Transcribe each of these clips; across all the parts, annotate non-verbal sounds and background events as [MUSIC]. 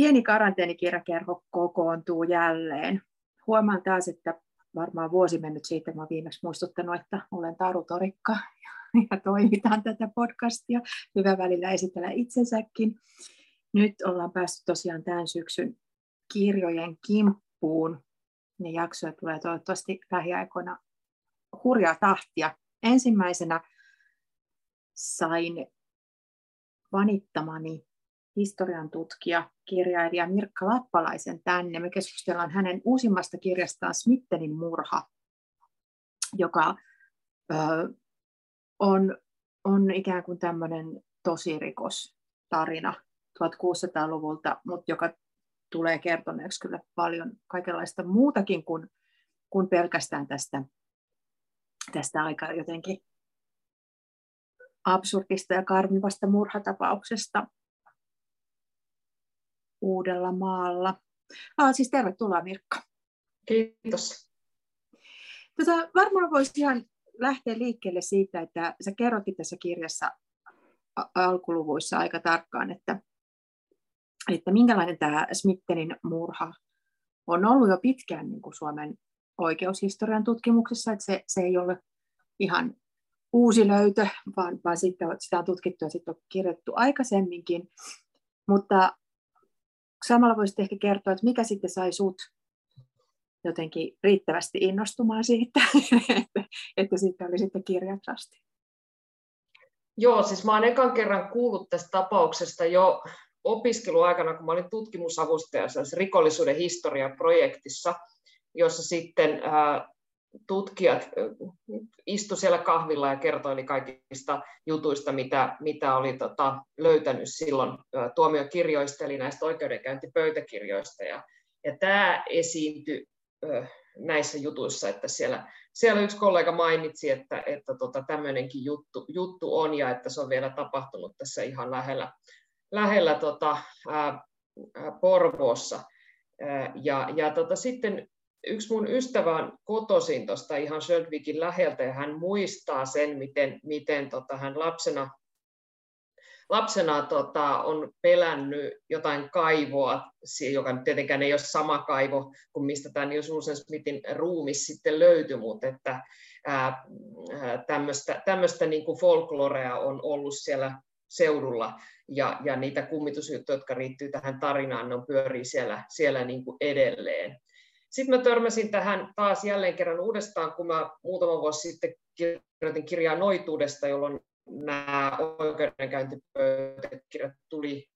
pieni karanteenikirjakerho kokoontuu jälleen. Huomaan taas, että varmaan vuosi mennyt siitä, mä viimeksi muistuttanut, että olen Taru Torikka [LAUGHS] ja toimitaan tätä podcastia. Hyvä välillä esitellä itsensäkin. Nyt ollaan päästy tosiaan tämän syksyn kirjojen kimppuun. Ne jaksoja tulee toivottavasti lähiaikoina hurjaa tahtia. Ensimmäisenä sain vanittamani historian tutkija, kirjailija Mirkka Lappalaisen tänne. Me keskustellaan hänen uusimmasta kirjastaan Smittenin murha, joka ö, on, on ikään kuin tämmöinen tosirikostarina 1600-luvulta, mutta joka tulee kertoneeksi kyllä paljon kaikenlaista muutakin kuin, kuin pelkästään tästä, tästä aika jotenkin absurdista ja karmivasta murhatapauksesta uudella maalla. Ah, siis tervetuloa Mirkka. Kiitos. Tota, varmaan voisi ihan lähteä liikkeelle siitä, että sä kerrotit tässä kirjassa alkuluvuissa aika tarkkaan, että, että minkälainen tämä Smittenin murha on ollut jo pitkään niin kuin Suomen oikeushistorian tutkimuksessa, että se, se ei ole ihan uusi löytö, vaan, vaan sitten sitä on tutkittu ja sitten on kirjoittu aikaisemminkin. Mutta samalla voisit ehkä kertoa, että mikä sitten sai sut jotenkin riittävästi innostumaan siitä, [LAUGHS] että, että siitä oli sitten kirjatrasti. Joo, siis mä oon ekan kerran kuullut tästä tapauksesta jo opiskeluaikana, kun mä olin tutkimusavustaja rikollisuuden historia-projektissa, jossa sitten tutkijat istu siellä kahvilla ja kertoili kaikista jutuista, mitä, mitä oli tota, löytänyt silloin tuomiokirjoista, eli näistä oikeudenkäyntipöytäkirjoista. Ja, ja tämä esiintyi näissä jutuissa, että siellä, siellä yksi kollega mainitsi, että, että tota, tämmöinenkin juttu, juttu on ja että se on vielä tapahtunut tässä ihan lähellä, lähellä tota, ää, Porvoossa. Ja, ja tota, sitten yksi mun ystävä on kotoisin tuosta ihan Söldvikin läheltä ja hän muistaa sen, miten, miten tota, hän lapsena, lapsena tota, on pelännyt jotain kaivoa, joka tietenkään ei ole sama kaivo kuin mistä tämä Niels Smithin ruumis sitten löytyi, mutta että tämmöistä niin folklorea on ollut siellä seudulla ja, ja niitä kummitusjuttuja, jotka riittyy tähän tarinaan, ne on pyörii siellä, siellä niin kuin edelleen. Sitten mä törmäsin tähän taas jälleen kerran uudestaan, kun mä muutama vuosi sitten kirjoitin kirjaa noituudesta, jolloin nämä oikeudenkäyntipöytäkirjat tuli,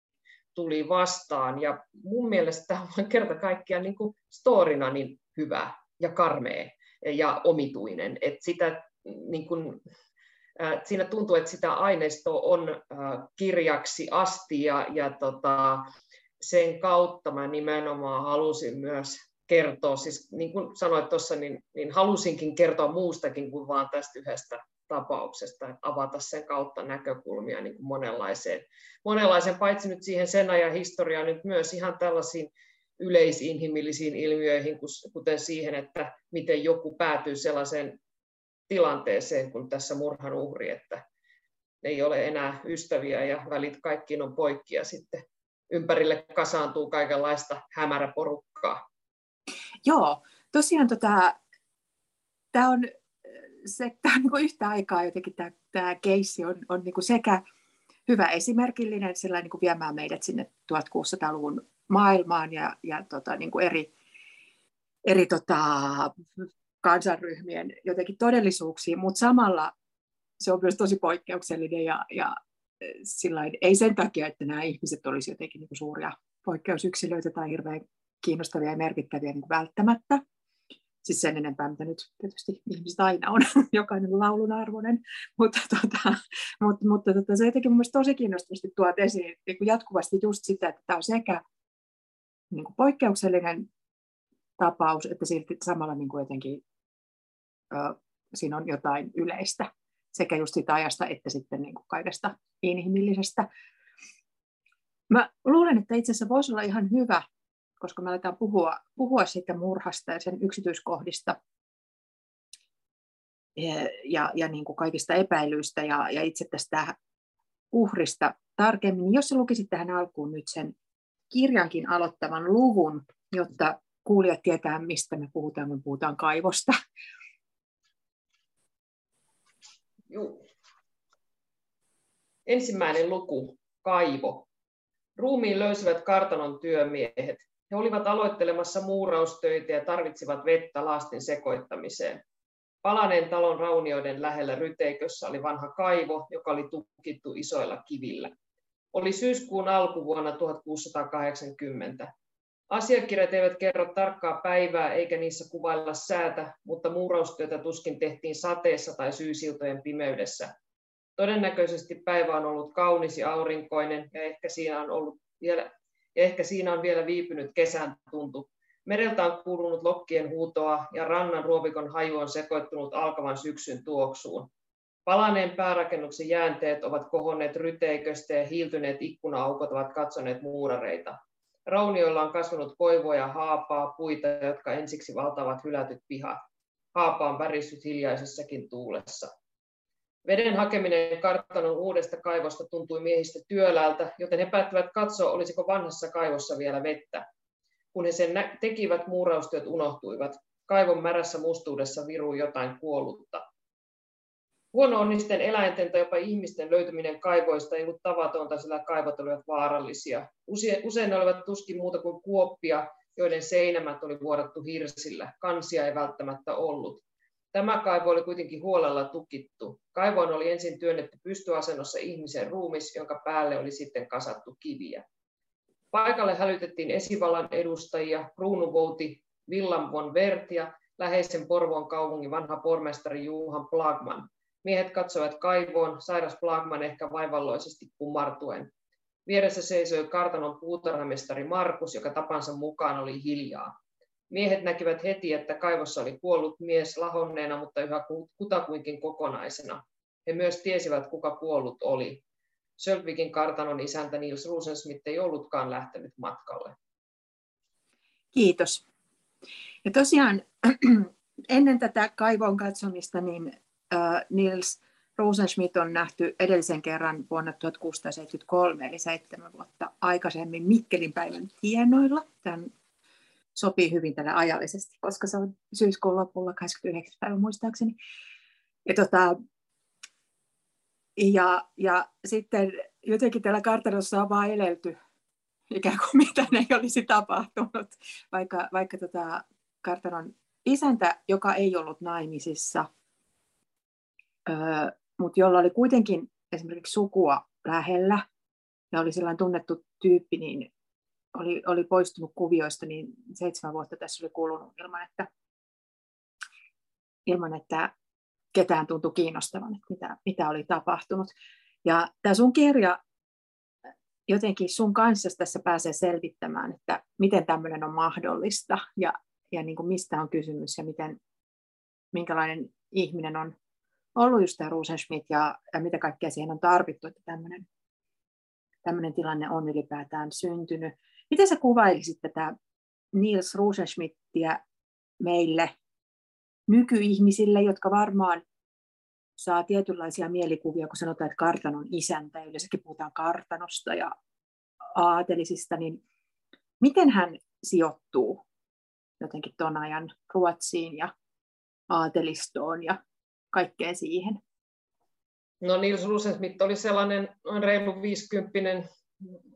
tuli vastaan. Ja mun mielestä tämä on kerta kaikkiaan niin kuin storina niin hyvä ja karmea ja omituinen. Että sitä, niin kuin, äh, siinä tuntuu, että sitä aineistoa on äh, kirjaksi asti ja, ja tota, sen kautta mä nimenomaan halusin myös kertoa, siis niin kuin sanoit tuossa, niin, niin halusinkin kertoa muustakin kuin vain tästä yhdestä tapauksesta, että avata sen kautta näkökulmia niin kuin monenlaiseen, monenlaiseen, paitsi nyt siihen sen ajan historiaan, nyt myös ihan tällaisiin yleisinhimillisiin ilmiöihin, kuten siihen, että miten joku päätyy sellaiseen tilanteeseen kuin tässä murhan uhri, että ei ole enää ystäviä ja välit kaikkiin on poikki ja sitten ympärille kasaantuu kaikenlaista hämäräporukkaa. Joo, tosiaan tota, tämä on, se, tää on niinku yhtä aikaa jotenkin tämä, keissi on, on niinku sekä hyvä esimerkillinen sellainen niinku viemään meidät sinne 1600-luvun maailmaan ja, ja tota, niinku eri, eri tota, kansanryhmien jotenkin todellisuuksiin, mutta samalla se on myös tosi poikkeuksellinen ja, ja sillain, ei sen takia, että nämä ihmiset olisivat jotenkin niin suuria poikkeusyksilöitä tai hirveän kiinnostavia ja merkittäviä niin välttämättä. Siis sen enempää, mitä nyt tietysti ihmiset aina on, [LAUGHS] jokainen laulun arvoinen, mutta, tota, mutta, mutta tota, se jotenkin mun mielestä tosi kiinnostavasti tuot esiin niin kuin jatkuvasti just sitä, että tämä on sekä niin kuin poikkeuksellinen tapaus, että silti samalla niin kuin jotenkin ö, siinä on jotain yleistä sekä just sitä ajasta että sitten niin kuin kaikesta inhimillisestä. Mä luulen, että itse asiassa voisi olla ihan hyvä koska me aletaan puhua, puhua siitä murhasta ja sen yksityiskohdista ja, ja niin kuin kaikista epäilyistä ja, ja itse tästä uhrista tarkemmin. Jos sä lukisit tähän alkuun nyt sen kirjankin aloittavan luvun, jotta kuulijat tietää, mistä me puhutaan, kun puhutaan kaivosta. Juu. Ensimmäinen luku, kaivo. Ruumiin löysivät kartanon työmiehet. He olivat aloittelemassa muuraustöitä ja tarvitsivat vettä laastin sekoittamiseen. Palaneen talon raunioiden lähellä Ryteikössä oli vanha kaivo, joka oli tukittu isoilla kivillä. Oli syyskuun alkuvuonna 1680. Asiakirjat eivät kerro tarkkaa päivää eikä niissä kuvailla säätä, mutta muuraustyötä tuskin tehtiin sateessa tai syysiltojen pimeydessä. Todennäköisesti päivä on ollut kaunis ja aurinkoinen ja ehkä siinä on, ollut vielä, ja ehkä siinä on vielä viipynyt kesän tuntu. Mereltä on kuulunut lokkien huutoa ja rannan ruovikon haju on sekoittunut alkavan syksyn tuoksuun. Palaneen päärakennuksen jäänteet ovat kohonneet ryteiköstä ja hiiltyneet ikkuna-aukot ovat katsoneet muurareita. Raunioilla on kasvanut koivua ja haapaa, puita, jotka ensiksi valtavat hylätyt pihat. Haapa on värissyt hiljaisessakin tuulessa. Veden hakeminen kartanon uudesta kaivosta tuntui miehistä työläältä, joten he päättivät katsoa, olisiko vanhassa kaivossa vielä vettä. Kun he sen tekivät, muuraustyöt unohtuivat. Kaivon märässä mustuudessa virui jotain kuollutta. Huono-onnisten eläinten tai jopa ihmisten löytyminen kaivoista ei ollut tavatonta, sillä kaivot olivat vaarallisia. Usein ne olivat tuskin muuta kuin kuoppia, joiden seinämät oli vuodattu hirsillä. Kansia ei välttämättä ollut. Tämä kaivo oli kuitenkin huolella tukittu. Kaivoon oli ensin työnnetty pystyasennossa ihmisen ruumis, jonka päälle oli sitten kasattu kiviä. Paikalle hälytettiin esivallan edustajia, kruunuvouti Villam von Wert ja läheisen Porvoon kaupungin vanha pormestari Juhan Plagman. Miehet katsoivat kaivoon, sairas Plagman ehkä vaivalloisesti kumartuen. Vieressä seisoi kartanon puutarhamestari Markus, joka tapansa mukaan oli hiljaa. Miehet näkivät heti, että kaivossa oli kuollut mies lahonneena, mutta yhä kutakuinkin kokonaisena. He myös tiesivät, kuka kuollut oli. Sölvikin kartanon isäntä Nils Rosensmith ei ollutkaan lähtenyt matkalle. Kiitos. Ja tosiaan [CLEARS THROAT] ennen tätä kaivon katsomista, niin Nils Rosenschmidt on nähty edellisen kerran vuonna 1673, eli seitsemän vuotta aikaisemmin Mikkelin päivän tienoilla. Tämän sopii hyvin tälle ajallisesti, koska se on syyskuun lopulla 29. päivä muistaakseni. Ja, tota, ja, ja sitten jotenkin tällä kartanossa on vaan elelty ikään kuin mitä ei olisi tapahtunut, vaikka, vaikka tota kartanon isäntä, joka ei ollut naimisissa, öö, mutta jolla oli kuitenkin esimerkiksi sukua lähellä ja oli sellainen tunnettu tyyppi, niin oli, oli poistunut kuvioista, niin seitsemän vuotta tässä oli kulunut ilman, että, ilman, että ketään tuntui kiinnostavan, että mitä, mitä oli tapahtunut. Ja tämä sun kirja jotenkin sun kanssa tässä pääsee selvittämään, että miten tämmöinen on mahdollista ja, ja niin kuin mistä on kysymys ja miten, minkälainen ihminen on ollut just tämä Rosenschmidt ja, ja mitä kaikkea siihen on tarvittu, että tämmöinen, tämmöinen tilanne on ylipäätään syntynyt. Miten sä kuvailisit tätä Niels Rosenschmidtia meille nykyihmisille, jotka varmaan saa tietynlaisia mielikuvia, kun sanotaan, että kartanon isäntä, yleensäkin puhutaan kartanosta ja aatelisista, niin miten hän sijoittuu jotenkin tuon ajan Ruotsiin ja aatelistoon ja kaikkeen siihen? No Nils Rosenschmidt oli sellainen reilu 50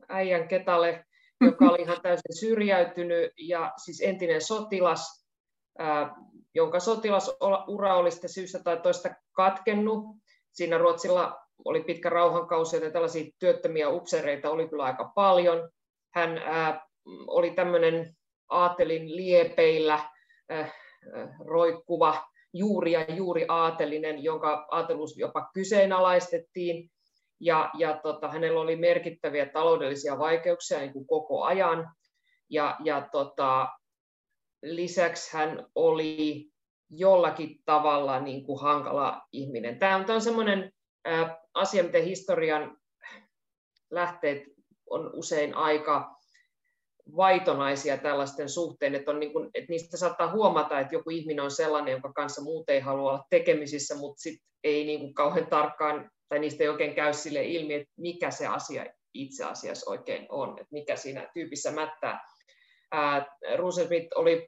äijän ketale, joka oli [LAUGHS] ihan täysin syrjäytynyt ja siis entinen sotilas, jonka sotilasura oli sitten syystä tai toista katkennut. Siinä Ruotsilla oli pitkä rauhankausi, joten tällaisia työttömiä upseereita oli kyllä aika paljon. Hän oli tämmöinen aatelin liepeillä roikkuva juuri ja juuri aatelinen, jonka aatelus jopa kyseenalaistettiin ja, ja tota, hänellä oli merkittäviä taloudellisia vaikeuksia niin kuin koko ajan. Ja, ja tota, lisäksi hän oli jollakin tavalla niin kuin hankala ihminen. Tämä on, on sellainen asia, miten historian lähteet on usein aika vaitonaisia tällaisten suhteen, että, on niin kuin, että niistä saattaa huomata, että joku ihminen on sellainen, jonka kanssa muut ei halua olla tekemisissä, mutta sit ei niin kuin kauhean tarkkaan tai niistä ei oikein käy sille ilmi, että mikä se asia itse asiassa oikein on, että mikä siinä tyypissä mättää. Roosevelt oli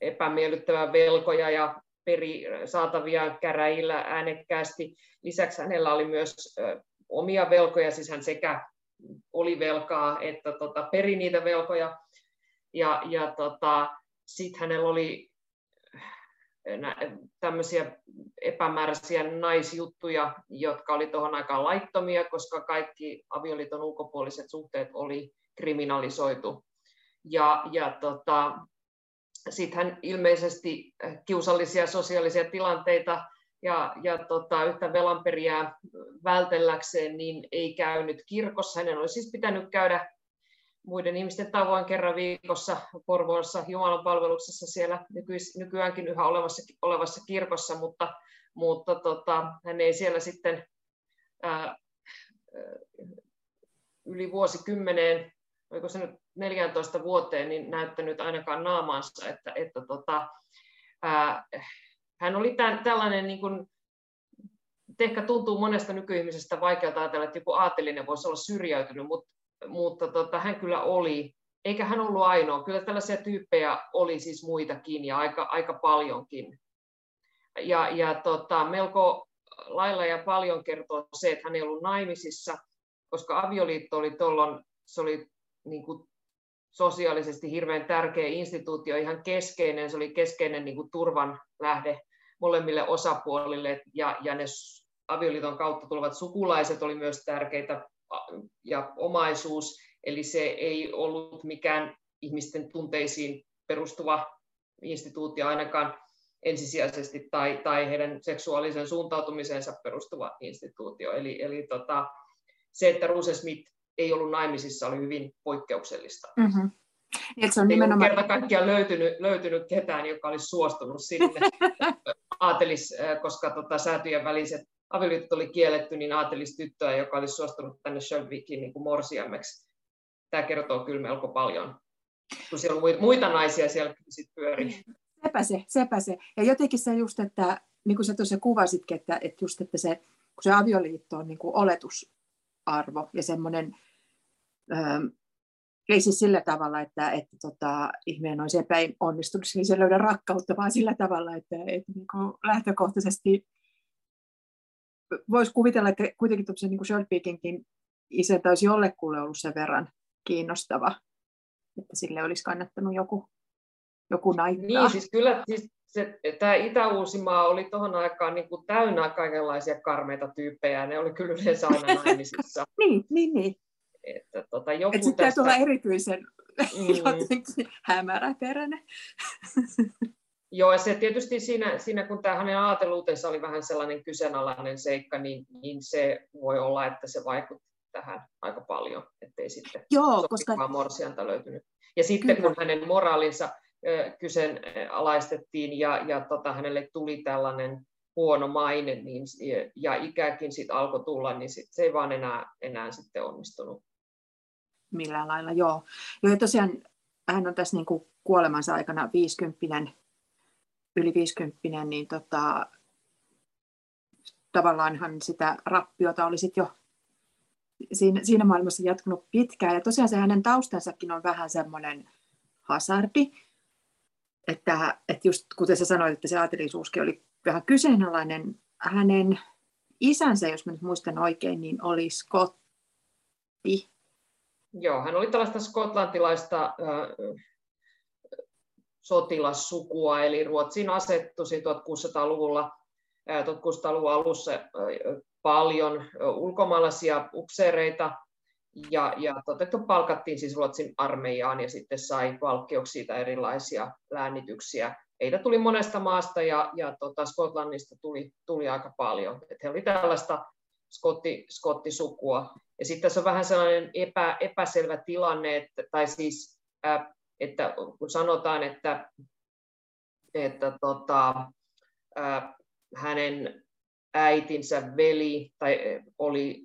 epämiellyttävä velkoja ja peri saatavia käräjillä äänekkäästi. Lisäksi hänellä oli myös omia velkoja, siis hän sekä oli velkaa että tota, peri niitä velkoja. Ja, ja tota, sitten hänellä oli tämmöisiä epämääräisiä naisjuttuja, jotka oli tuohon aikaan laittomia, koska kaikki avioliiton ulkopuoliset suhteet oli kriminalisoitu. Ja, ja tota, sitten hän ilmeisesti kiusallisia sosiaalisia tilanteita ja, ja tota, yhtä velanperiää vältelläkseen niin ei käynyt kirkossa. Hänen olisi siis pitänyt käydä muiden ihmisten tavoin kerran viikossa Porvoossa Jumalan palveluksessa siellä nykyis, nykyäänkin yhä olevassa, olevassa kirkossa, mutta, mutta tota, hän ei siellä sitten ää, yli vuosikymmeneen, oliko se nyt 14 vuoteen, niin näyttänyt ainakaan naamansa, että, että tota, ää, hän oli tämän, tällainen niin kuin, ehkä tuntuu monesta nykyihmisestä vaikealta ajatella, että joku aatelinen voisi olla syrjäytynyt, mutta mutta tota, hän kyllä oli, eikä hän ollut ainoa. Kyllä tällaisia tyyppejä oli siis muitakin ja aika, aika paljonkin. Ja, ja tota, melko lailla ja paljon kertoo se, että hän ei ollut naimisissa, koska avioliitto oli tuolloin, se oli niin kuin sosiaalisesti hirveän tärkeä instituutio, ihan keskeinen, se oli keskeinen niin kuin turvan lähde molemmille osapuolille, ja, ja ne avioliiton kautta tulevat sukulaiset oli myös tärkeitä ja omaisuus, eli se ei ollut mikään ihmisten tunteisiin perustuva instituutio ainakaan ensisijaisesti tai, tai heidän seksuaalisen suuntautumiseensa perustuva instituutio. Eli, eli tota, se, että Ruse Smith ei ollut naimisissa, oli hyvin poikkeuksellista. Mm-hmm. Et se on ei nimenomaan... kerta kaikkiaan löytynyt, löytynyt ketään, joka olisi suostunut sinne [LAUGHS] aatelis, koska tota, säätyjen väliset avioliitto oli kielletty, niin ajattelisi tyttöä, joka olisi suostunut tänne Shelbykin niin kuin morsiameksi. Tämä kertoo kyllä melko paljon. Kun siellä on muita naisia siellä sit pyörii. Sepä se, sepä se. Ja jotenkin se just, että niin kuin sä tuossa kuvasitkin, että, että just, että se, kun se avioliitto on niin kuin oletusarvo ja semmoinen, ei siis sillä tavalla, että, että tota, ihminen olisi epäonnistunut, niin se löydä rakkautta, vaan sillä tavalla, että, että niin kuin lähtökohtaisesti voisi kuvitella, että kuitenkin tuollaisen niin Shortpeakinkin isäntä olisi jollekulle ollut sen verran kiinnostava, että sille olisi kannattanut joku, joku naittaa. Niin, siis kyllä siis se, tämä Itä-Uusimaa oli tuohon aikaan niin kuin täynnä kaikenlaisia karmeita tyyppejä, ja ne oli kyllä yleensä aina [LAUGHS] naimisissa. niin, niin, niin. Että tota, joku Et sitten tästä... erityisen mm. [LAUGHS] jotenkin hämäräperäinen. [LAUGHS] Joo, ja se tietysti siinä, siinä kun tämä hänen aateluutensa oli vähän sellainen kyseenalainen seikka, niin, niin se voi olla, että se vaikutti tähän aika paljon, ettei sitten Joo, koska... morsianta löytynyt. Ja sitten Kyllä. kun hänen moraalinsa kyseenalaistettiin ja, ja tota, hänelle tuli tällainen huono maine niin, ja ikäkin sitten alkoi tulla, niin sit se ei vaan enää, enää sitten onnistunut. Millään lailla, joo. joo ja tosiaan hän on tässä niin kuin kuolemansa aikana 50 yli 50, niin tota, tavallaanhan sitä rappiota oli sit jo siinä, siinä maailmassa jatkunut pitkään. Ja tosiaan se hänen taustansakin on vähän semmoinen hasardi, että, että just kuten sä sanoit, että se aatelisuuskin oli vähän kyseenalainen. Hänen isänsä, jos mä nyt muistan oikein, niin oli skotti. Joo, hän oli tällaista skotlantilaista äh, sotilassukua, eli Ruotsiin asettui 1600-luvulla 1600-luvun alussa paljon ulkomaalaisia upseereita, ja, ja totettu palkattiin siis Ruotsin armeijaan ja sitten sai valkkioksi siitä erilaisia läännityksiä. Heitä tuli monesta maasta ja, ja tota, Skotlannista tuli, tuli aika paljon. Et he oli tällaista skotti, skottisukua. Ja sitten tässä on vähän sellainen epä, epäselvä tilanne, että, tai siis ää, että kun sanotaan, että, että tota, ää, hänen äitinsä veli tai oli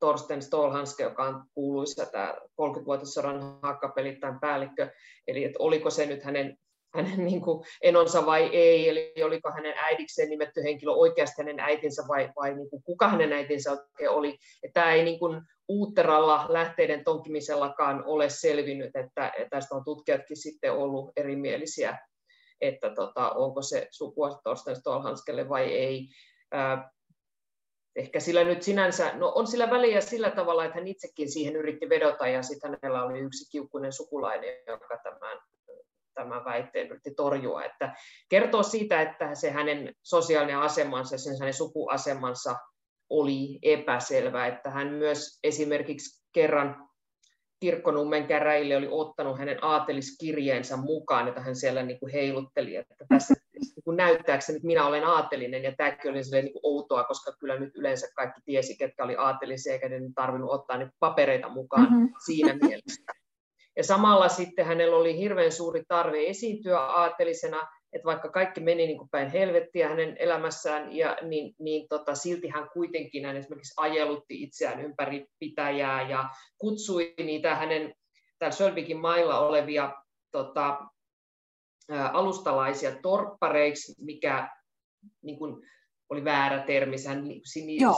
Torsten Stolhanske, joka on kuuluisa tämä 30-vuotissodan hakkapelittäin päällikkö, eli että oliko se nyt hänen, hänen [LAUGHS] niin kuin enonsa vai ei, eli oliko hänen äidikseen nimetty henkilö oikeasti hänen äitinsä vai, vai niin kuin kuka hänen äitinsä oikein oli. Että tämä ei niin kuin uutteralla lähteiden tonkimisellakaan ole selvinnyt, että tästä on tutkijatkin sitten ollut erimielisiä, että tota, onko se sukua Torsten Stolhanskelle vai ei. Ehkä sillä nyt sinänsä, no on sillä väliä sillä tavalla, että hän itsekin siihen yritti vedota ja sitten hänellä oli yksi kiukkuinen sukulainen, joka tämän, tämän väitteen yritti torjua. Että kertoo siitä, että se hänen sosiaalinen asemansa, sen hänen sukuasemansa oli epäselvä, että hän myös esimerkiksi kerran Kirkkonummen käräjille oli ottanut hänen aateliskirjeensä mukaan, jota hän siellä niin kuin heilutteli, että tässä niin kuin näyttääkö se, että minä olen aatelinen, ja tämäkin oli niin kuin outoa, koska kyllä nyt yleensä kaikki tiesi, ketkä oli aatelisia, eikä ne tarvinnut ottaa niitä papereita mukaan mm-hmm. siinä mielessä. Ja samalla sitten hänellä oli hirveän suuri tarve esiintyä aatelisena, että vaikka kaikki meni niin kuin päin helvettiä hänen elämässään, ja, niin, niin tota, silti hän kuitenkin hän esimerkiksi ajelutti itseään ympäri pitäjää ja kutsui niitä hänen täällä Sölvikin mailla olevia tota, alustalaisia torppareiksi, mikä niin kuin, oli väärä termi, hän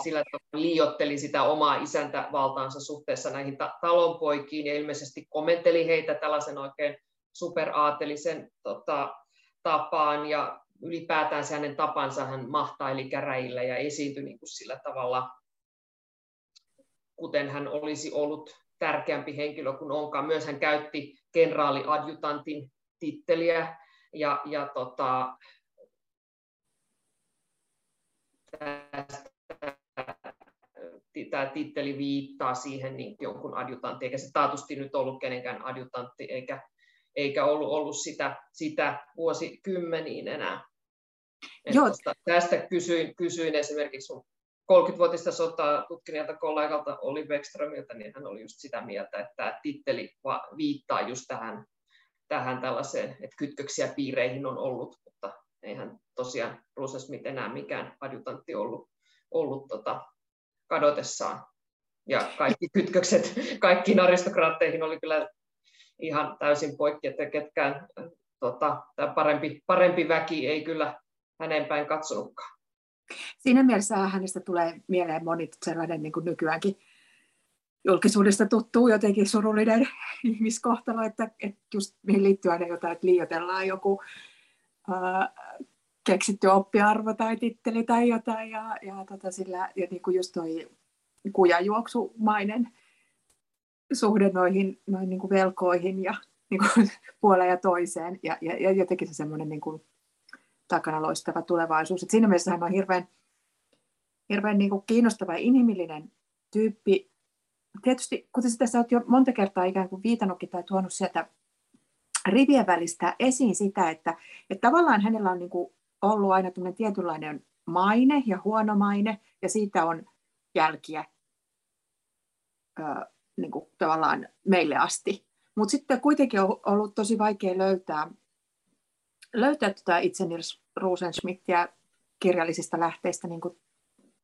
sillä tavalla liiotteli sitä omaa isäntävaltaansa suhteessa näihin ta- talonpoikiin ja ilmeisesti komenteli heitä tällaisen oikein superaatelisen tota, tapaan ja ylipäätään se hänen tapansa hän mahtaili käräjillä ja esiintyi niin kuin sillä tavalla, kuten hän olisi ollut tärkeämpi henkilö kuin onkaan. Myös hän käytti kenraaliadjutantin titteliä ja, ja tota, tämä titteli viittaa siihen niin jonkun adjutantti, eikä se taatusti nyt ollut kenenkään adjutantti, eikä eikä ollut, ollut sitä, sitä vuosikymmeniin enää. Joo. Tosta, tästä kysyin, kysyin esimerkiksi 30-vuotista sotaa tutkineelta kollegalta Oli Beckströmiltä, niin hän oli just sitä mieltä, että tämä titteli viittaa just tähän, tähän tällaiseen, että kytköksiä piireihin on ollut, mutta eihän tosiaan Bruce Smith enää mikään adjutantti ollut, ollut tota, kadotessaan. Ja kaikki kytkökset kaikkiin aristokraatteihin oli kyllä ihan täysin poikki, että ketkään tota, tämä parempi, parempi väki ei kyllä hänen päin katsonutkaan. Siinä mielessä hänestä tulee mieleen moni sellainen niin kuin nykyäänkin julkisuudesta tuttuu jotenkin surullinen [LAUGHS] ihmiskohtalo, että, että just mihin liittyy aina jotain, että liioitellaan joku ää, keksitty oppiarvo tai titteli tai jotain, ja, ja, tota sillä, ja niin kuin just toi kujajuoksumainen suhde noihin, noihin niin kuin velkoihin ja niin kuin [LAUGHS] puoleen ja toiseen ja, ja, ja jotenkin se semmoinen niin kuin takana loistava tulevaisuus. Et siinä mielessä hän on hirveän, hirveän niin kuin kiinnostava ja inhimillinen tyyppi. Tietysti, kuten tässä olet jo monta kertaa ikään kuin viitannutkin tai tuonut sieltä rivien välistä esiin sitä, että, että tavallaan hänellä on niin kuin ollut aina tietynlainen maine ja huono maine, ja siitä on jälkiä niin kuin, tavallaan meille asti. Mutta sitten kuitenkin on ollut tosi vaikea löytää, löytää tuota itse Nils Rosenschmidtia kirjallisista lähteistä niin kuin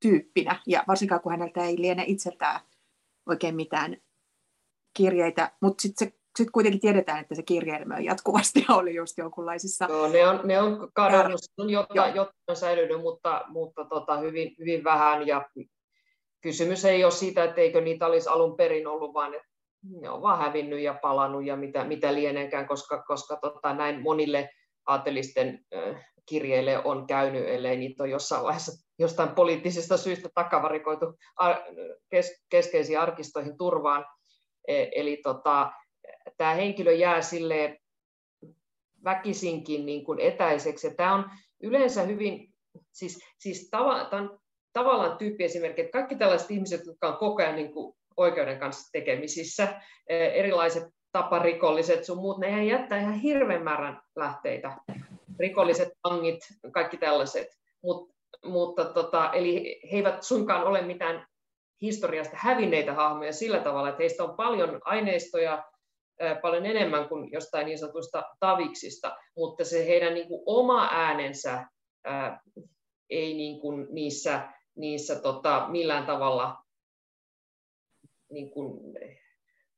tyyppinä, ja varsinkaan kun häneltä ei liene itseltään oikein mitään kirjeitä, mutta sitten se sitten kuitenkin tiedetään, että se kirjelmä jatkuvasti [LAUGHS] oli just jonkunlaisissa... Joo, ne on, ne on kadonnut, on jotain, jotain on säilynyt, mutta, mutta tota, hyvin, hyvin vähän, ja kysymys ei ole siitä, että eikö niitä olisi alun perin ollut, vaan että ne on vaan hävinnyt ja palannut ja mitä, mitä lieneekään, koska, koska tota, näin monille aatelisten kirjeille on käynyt, ellei niitä ole jossain vaiheessa jostain poliittisista syistä takavarikoitu kes, keskeisiin arkistoihin turvaan. E, eli tota, tämä henkilö jää sille väkisinkin niin kuin etäiseksi. Tämä on yleensä hyvin, siis, siis tava, tämä on tavallaan tyyppiesimerkki, että kaikki tällaiset ihmiset, jotka on koko ajan niin kuin oikeuden kanssa tekemisissä, eh, erilaiset taparikolliset sun muut, ne jättää ihan hirveän määrän lähteitä. Rikolliset vangit, kaikki tällaiset. Mut, mutta tota, eli he eivät suinkaan ole mitään historiasta hävinneitä hahmoja sillä tavalla, että heistä on paljon aineistoja, eh, paljon enemmän kuin jostain niin sanotusta taviksista, mutta se heidän niin kuin oma äänensä ää, eh, ei niin kuin niissä niissä tota, millään tavalla niin kuin,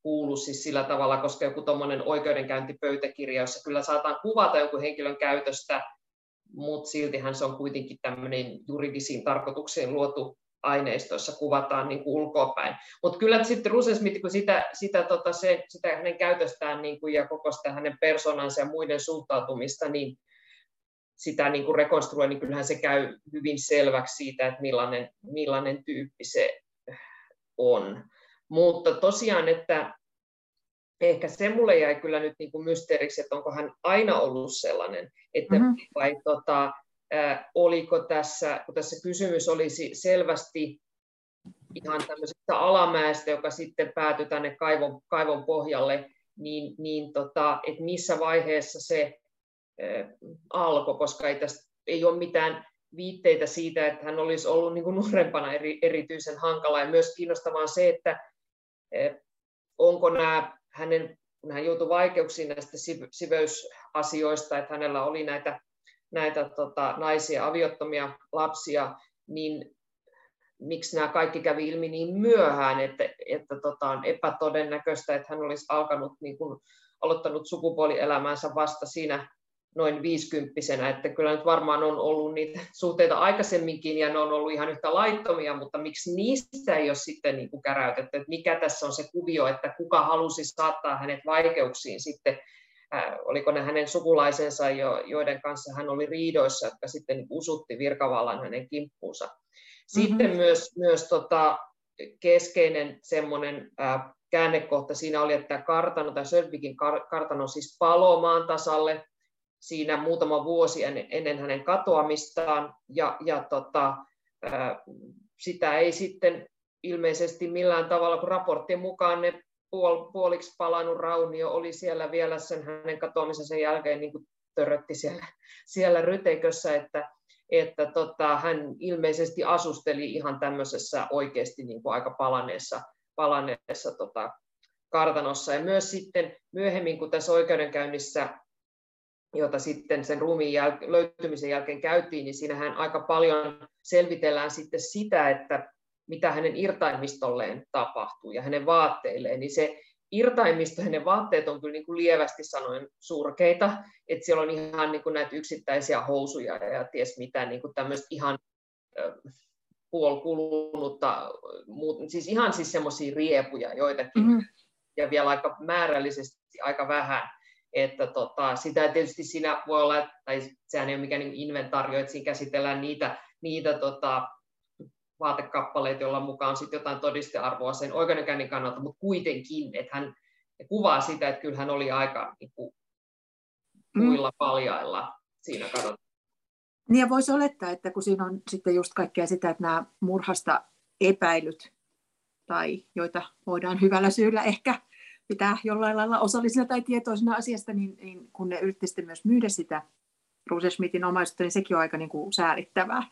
kuulu siis sillä tavalla, koska joku tuommoinen oikeudenkäyntipöytäkirja, jossa kyllä saataan kuvata jonkun henkilön käytöstä, mutta siltihän se on kuitenkin tämmöinen juridisiin tarkoituksiin luotu, aineistoissa kuvataan niin kuin ulkoapäin. Mutta kyllä sitten Rusesmith, kun sitä, sitä, tota, se, sitä hänen käytöstään niin kuin, ja koko sitä hänen persoonansa ja muiden suhtautumista, niin sitä niin kuin rekonstruoi, niin kyllähän se käy hyvin selväksi siitä, että millainen, millainen tyyppi se on. Mutta tosiaan, että ehkä se mulle jäi kyllä nyt niin kuin mysteeriksi, että onko hän aina ollut sellainen, että mm-hmm. vai tota, äh, oliko tässä, kun tässä kysymys olisi selvästi ihan tämmöisestä alamäestä, joka sitten päätyi tänne kaivon, kaivon pohjalle, niin, niin tota, että missä vaiheessa se alkoi, koska ei, tästä, ei ole mitään viitteitä siitä, että hän olisi ollut niin kuin nuorempana eri, erityisen hankala. Ja myös kiinnostavaa on se, että onko nämä hänen, kun hän joutui vaikeuksiin näistä siveysasioista, että hänellä oli näitä, näitä tota, naisia, aviottomia lapsia, niin miksi nämä kaikki kävi ilmi niin myöhään, että, että tota, on epätodennäköistä, että hän olisi alkanut, niin kuin, aloittanut sukupuolielämänsä vasta siinä noin viisikymppisenä, että kyllä nyt varmaan on ollut niitä [LAUGHS] suhteita aikaisemminkin ja ne on ollut ihan yhtä laittomia, mutta miksi niistä ei ole sitten niin kuin käräytetty, että mikä tässä on se kuvio, että kuka halusi saattaa hänet vaikeuksiin sitten, äh, oliko ne hänen sukulaisensa, jo, joiden kanssa hän oli riidoissa, jotka sitten niin usutti virkavallan hänen kimppuunsa. Sitten mm-hmm. myös, myös tota, keskeinen semmoinen äh, käännekohta siinä oli, että kartano tai Sölvikin kartano siis palo maan tasalle, siinä muutama vuosi ennen hänen katoamistaan, ja, ja tota, sitä ei sitten ilmeisesti millään tavalla, kun raporttien mukaan ne puol, puoliksi palannut raunio oli siellä vielä sen hänen katoamisensa jälkeen niin kuin törötti siellä, [LAUGHS] siellä rytekössä, että, että tota, hän ilmeisesti asusteli ihan tämmöisessä oikeasti niin kuin aika palaneessa, palaneessa tota, kartanossa. Ja myös sitten myöhemmin, kun tässä oikeudenkäynnissä jota sitten sen ruumiin jäl- löytymisen jälkeen käytiin, niin siinähän aika paljon selvitellään sitten sitä, että mitä hänen irtaimistolleen tapahtuu ja hänen vaatteilleen, niin se irtaimisto, hänen vaatteet on kyllä niin kuin lievästi sanoen surkeita, että siellä on ihan niin kuin näitä yksittäisiä housuja ja ties mitä, niin kuin tämmöistä ihan puolkulunutta, siis ihan siis semmoisia riepuja joitakin, mm-hmm. ja vielä aika määrällisesti aika vähän, että tota, sitä tietysti siinä voi olla, tai sehän ei ole mikään niin inventaario, että siinä käsitellään niitä, niitä tota, vaatekappaleita, joilla mukaan sitten jotain todistearvoa sen oikeudenkäynnin kannalta, mutta kuitenkin, että hän kuvaa sitä, että kyllä hän oli aika niin kuin, mm. muilla paljailla siinä katsotaan. Niin ja voisi olettaa, että kun siinä on sitten just kaikkea sitä, että nämä murhasta epäilyt, tai joita voidaan hyvällä syyllä ehkä pitää jollain lailla osallisena tai tietoisena asiasta, niin, niin kun ne yritti sitten myös myydä sitä Schmidtin omaisuutta, niin sekin on aika niin kuin säälittävää.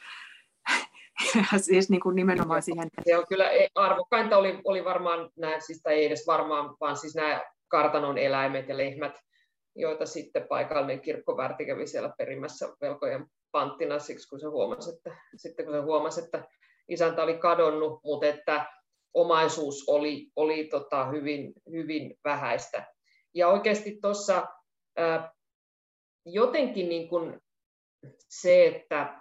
[LAUGHS] siis niin kuin nimenomaan siihen. Se on kyllä e, arvokkainta oli, oli varmaan nämä, siis tai ei edes varmaan, vaan siis nämä kartanon eläimet ja lehmät, joita sitten paikallinen kirkkovärti kävi siellä perimässä velkojen panttina siksi, kun se huomasi, että, sitten kun se huomasi, että isäntä oli kadonnut, mutta että omaisuus oli, oli tota hyvin, hyvin vähäistä. Ja oikeasti tuossa jotenkin niin kuin se, että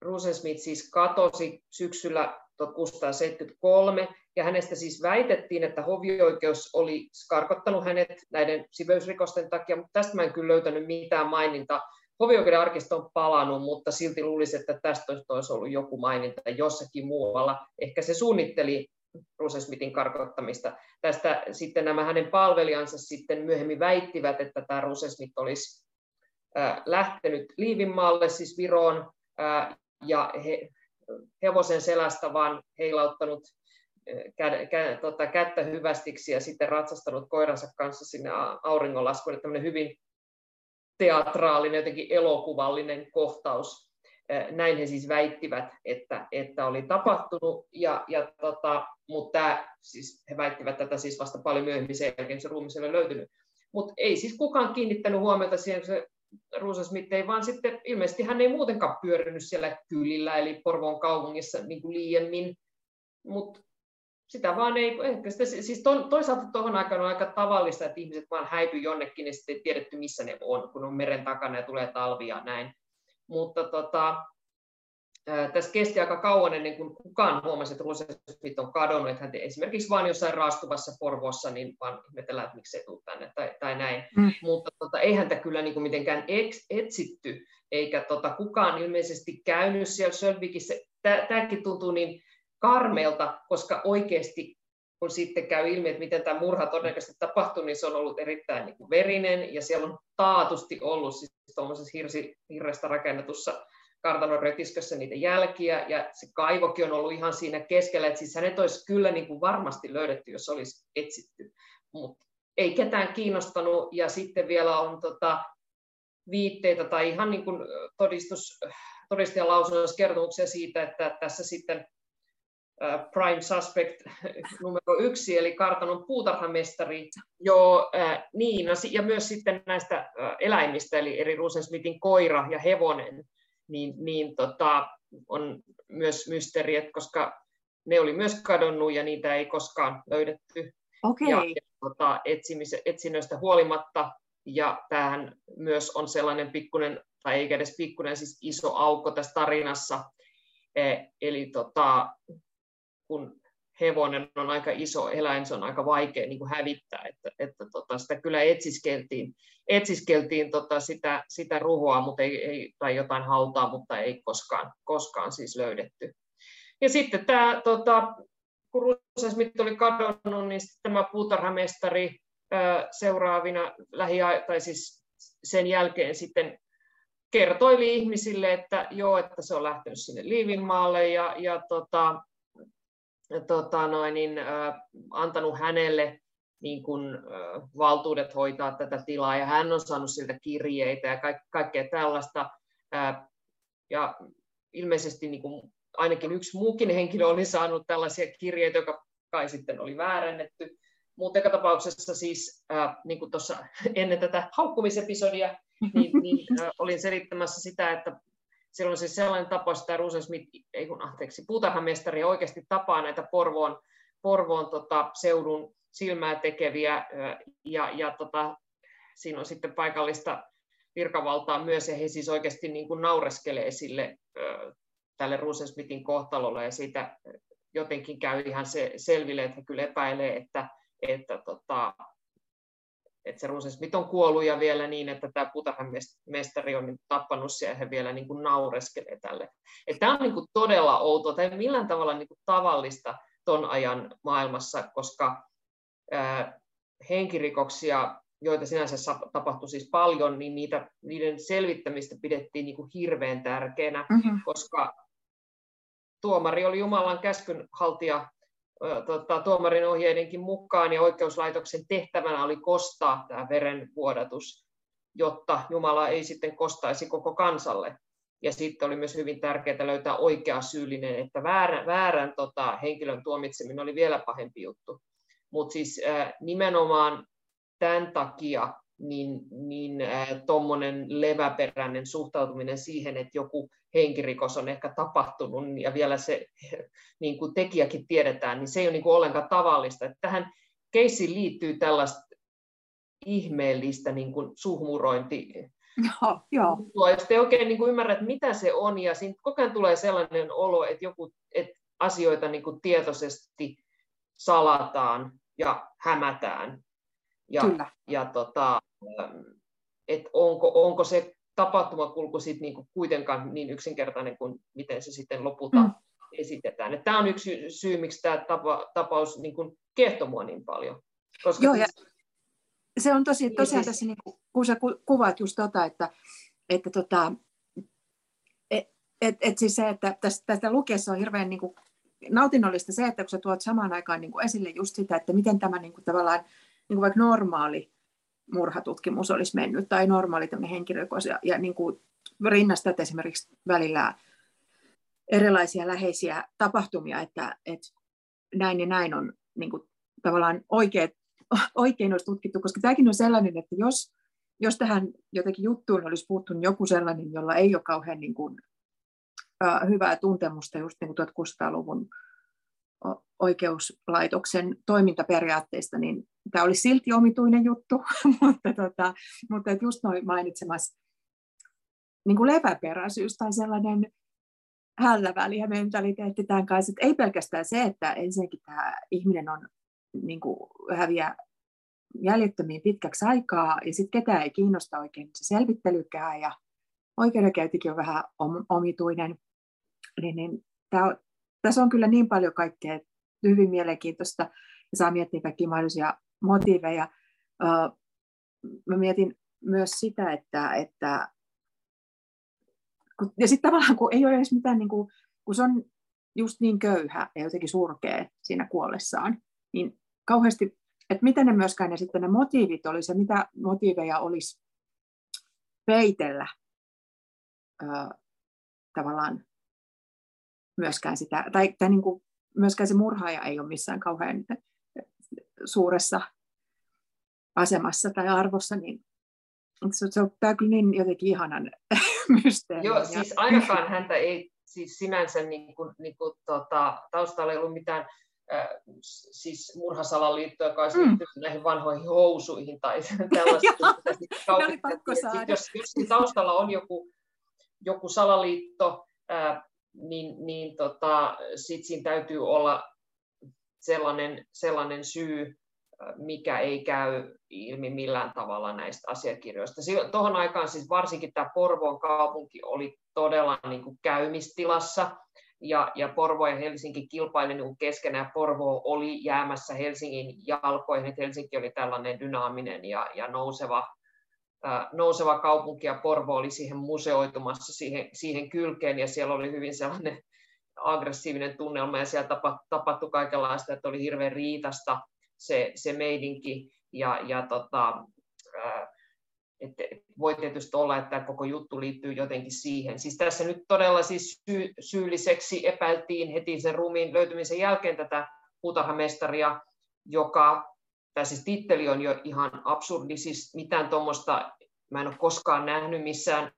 Rosensmith siis katosi syksyllä 1673, ja hänestä siis väitettiin, että hovioikeus oli karkottanut hänet näiden siveysrikosten takia, mutta tästä mä en kyllä löytänyt mitään mainintaa. Hovioikeuden arkisto on palannut, mutta silti luulisi, että tästä olisi ollut joku maininta jossakin muualla. Ehkä se suunnitteli Rosesmithin karkottamista. Tästä sitten nämä hänen palvelijansa sitten myöhemmin väittivät, että tämä Rosesmith olisi lähtenyt Liivinmaalle, siis Viroon, ja he, hevosen selästä vaan heilauttanut kä, kä, tota, kättä hyvästiksi ja sitten ratsastanut koiransa kanssa sinne auringonlaskuun. Tämmöinen hyvin teatraalinen, jotenkin elokuvallinen kohtaus. Näin he siis väittivät, että, että oli tapahtunut, ja, ja tota, mutta siis he väittivät tätä siis vasta paljon myöhemmin sen jälkeen, se ruumis oli löytynyt. Mutta ei siis kukaan kiinnittänyt huomiota siihen, se Ruusa Smith ei, vaan sitten ilmeisesti hän ei muutenkaan pyörinyt siellä kylillä, eli Porvoon kaupungissa niin kuin liiemmin, mutta sitä vaan ei, ehkä sitä, siis to, toisaalta tuohon aikaan on aika tavallista, että ihmiset vaan häipy jonnekin ja sitten ei tiedetty, missä ne on, kun on meren takana ja tulee talvi ja näin. Mutta tota, tässä kesti aika kauan ennen kuin kukaan huomasi, että Rosenspit on kadonnut, että hän esimerkiksi vain jossain raastuvassa Porvoossa, niin vaan ihmetellään, että miksi se tule tänne tai, tai näin. Mm. Mutta tota, ei häntä kyllä niin kuin mitenkään etsitty, eikä tota, kukaan ilmeisesti käynyt siellä Sölvikissä. Tämäkin tuntuu niin karmeelta, koska oikeasti kun sitten käy ilmi, että miten tämä murha todennäköisesti tapahtui, niin se on ollut erittäin niin kuin verinen, ja siellä on taatusti ollut siis tuollaisessa hirsi, hirrestä rakennetussa kartanon rötiskössä niitä jälkiä, ja se kaivokin on ollut ihan siinä keskellä, että siis hänet olisi kyllä niin kuin varmasti löydetty, jos olisi etsitty, mutta ei ketään kiinnostanut, ja sitten vielä on tota, viitteitä tai ihan niin kuin todistus, todistajan lausunnossa kertomuksia siitä, että tässä sitten prime suspect [LAUGHS] numero yksi, eli kartanon puutarhamestari, jo äh, niin, ja myös sitten näistä eläimistä, eli eri Rosensmithin koira ja hevonen, niin, niin tota, on myös mysteeri, koska ne oli myös kadonnut ja niitä ei koskaan löydetty. Okay. Ja, ja tota, etsinnöistä huolimatta, ja tämähän myös on sellainen pikkunen, tai eikä edes pikkunen, siis iso aukko tässä tarinassa, e, eli tota, kun hevonen on aika iso eläin, se on aika vaikea niin kuin hävittää, että, että tota, sitä kyllä etsiskeltiin, etsiskeltiin tota, sitä, sitä ruhoa mutta ei, ei, tai jotain hautaa, mutta ei koskaan, koskaan siis löydetty. Ja sitten tämä, tota, kun Rusesmit oli kadonnut, niin tämä puutarhamestari ää, seuraavina lähi tai siis sen jälkeen sitten kertoili ihmisille, että joo, että se on lähtenyt sinne Liivinmaalle ja, ja tota, tota noin, niin, äh, antanut hänelle niin kuin, äh, valtuudet hoitaa tätä tilaa, ja hän on saanut siltä kirjeitä ja kaik- kaikkea tällaista. Äh, ja ilmeisesti niin kuin, ainakin yksi muukin henkilö oli saanut tällaisia kirjeitä, joka kai sitten oli väärennetty. Mutta joka tapauksessa siis, äh, niin kuin tuossa ennen tätä haukkumisepisodia, niin, niin äh, olin selittämässä sitä, että silloin siis sellainen tapaus, että Rusen Smith, ei kun anteeksi, puutarhamestari oikeasti tapaa näitä Porvoon, Porvoon tota, seudun silmää tekeviä ja, ja tota, siinä on sitten paikallista virkavaltaa myös ja he siis oikeasti niin kuin naureskelee sille tälle Rusensmithin kohtalolle ja siitä jotenkin käy ihan se selville, että he kyllä epäilee, että, että tota, että se Rusensmith on kuollut ja vielä niin, että tämä puutarhamestari on niin tappanut siellä ja he vielä niin kuin naureskelee tälle. Että tämä on niin kuin todella outoa, tai millään tavalla niin kuin tavallista ton ajan maailmassa, koska ää, henkirikoksia, joita sinänsä tapahtui siis paljon, niin niitä, niiden selvittämistä pidettiin niin kuin hirveän tärkeänä, mm-hmm. koska tuomari oli Jumalan käskynhaltija tota, tuomarin ohjeidenkin mukaan ja oikeuslaitoksen tehtävänä oli kostaa tämä verenvuodatus, jotta Jumala ei sitten kostaisi koko kansalle. Ja sitten oli myös hyvin tärkeää löytää oikea syyllinen, että väärän, väärän tota, henkilön tuomitseminen oli vielä pahempi juttu. Mutta siis nimenomaan tämän takia niin, niin äh, tuommoinen leväperäinen suhtautuminen siihen, että joku henkirikos on ehkä tapahtunut ja vielä se [LAUGHS] niin kuin tekijäkin tiedetään, niin se ei ole niin kuin ollenkaan tavallista. Että tähän keissiin liittyy tällaista ihmeellistä niin kuin suhmurointi. Joo, joo. Jos te oikein niin kuin ymmärrät, mitä se on, ja siinä koko ajan tulee sellainen olo, että, joku, että asioita niin kuin tietoisesti salataan ja hämätään. Ja, Kyllä. ja tota, että onko, onko se tapahtumakulku sit niinku kuitenkaan niin yksinkertainen kuin miten se sitten lopulta mm. esitetään. Tämä on yksi syy, miksi tämä tapa, tapaus niinku kiehtoi mua niin paljon. Koska Joo, ja se on tosi, niin tosiaan siis, tässä, niin kun sä kuvaat just tota, että, että tota, et, et, et siis se, että tästä, tästä lukiessa on hirveän niin kuin, nautinnollista se, että kun sä tuot samaan aikaan niin kuin esille just sitä, että miten tämä niin kuin, tavallaan niin kuin vaikka normaali murhatutkimus olisi mennyt tai normaali henkirikos ja, ja niin kuin rinnastat esimerkiksi välillä erilaisia läheisiä tapahtumia, että, että näin ja näin on niin kuin, tavallaan oikein, oikein olisi tutkittu, koska tämäkin on sellainen, että jos, jos tähän jotenkin juttuun olisi puuttunut joku sellainen, jolla ei ole kauhean niin kuin, uh, hyvää tuntemusta just niin kuin 1600-luvun oikeuslaitoksen toimintaperiaatteista, niin tämä oli silti omituinen juttu, [LAUGHS] mutta, tota, mutta just noin mainitsemassa niin kuin leväperäisyys tai sellainen hällä väliä mentaliteetti tämän kanssa. Että ei pelkästään se, että ensinnäkin tämä ihminen on niin kuin, häviää jäljettömiin pitkäksi aikaa, ja sitten ketään ei kiinnosta oikein se selvittelykään, ja oikeudenkäyntikin on vähän omituinen, niin, niin tää, tässä on kyllä niin paljon kaikkea hyvin mielenkiintoista, ja saa miettiä kaikkia mahdollisia motiiveja. Mä mietin myös sitä, että, että ja sitten tavallaan kun ei ole edes mitään, niin kuin, kun se on just niin köyhä ja jotenkin surkea siinä kuollessaan, niin kauheasti, että miten ne myöskään ne sitten ne motiivit olisi ja mitä motiiveja olisi peitellä ö, tavallaan myöskään sitä, tai, tai niin kuin, myöskään se murhaaja ei ole missään kauhean suuressa asemassa tai arvossa, niin se, se on tämä kyllä niin jotenkin ihanan [LAUGHS] mysteeri. Joo, siis ainakaan häntä ei siis sinänsä niin kuin, niin kuin, tota, taustalla ei ollut mitään äh, siis murhasalaliittoa, joka olisi mm. näihin vanhoihin housuihin tai [LAUGHS] tällaista. jos, jos taustalla on joku, joku salaliitto, äh, niin, niin tota, sit siinä täytyy olla sellainen, sellainen syy, mikä ei käy ilmi millään tavalla näistä asiakirjoista. Tuohon aikaan siis varsinkin tämä Porvoon kaupunki oli todella niin kuin käymistilassa, ja, ja Porvo ja Helsinki kilpaili niin keskenään. Porvo oli jäämässä Helsingin jalkoihin, että Helsinki oli tällainen dynaaminen ja, ja nouseva, ää, nouseva kaupunki, ja Porvo oli siihen museoitumassa siihen, siihen kylkeen, ja siellä oli hyvin sellainen aggressiivinen tunnelma, ja siellä tapahtui kaikenlaista, että oli hirveän riitasta se, se meidinki, ja, ja tota, että voi tietysti olla, että koko juttu liittyy jotenkin siihen. Siis tässä nyt todella siis sy- syylliseksi epäiltiin heti sen ruumiin löytymisen jälkeen tätä puutarhamestaria, joka, tai siis titteli on jo ihan absurdi, siis mitään tuommoista mä en ole koskaan nähnyt missään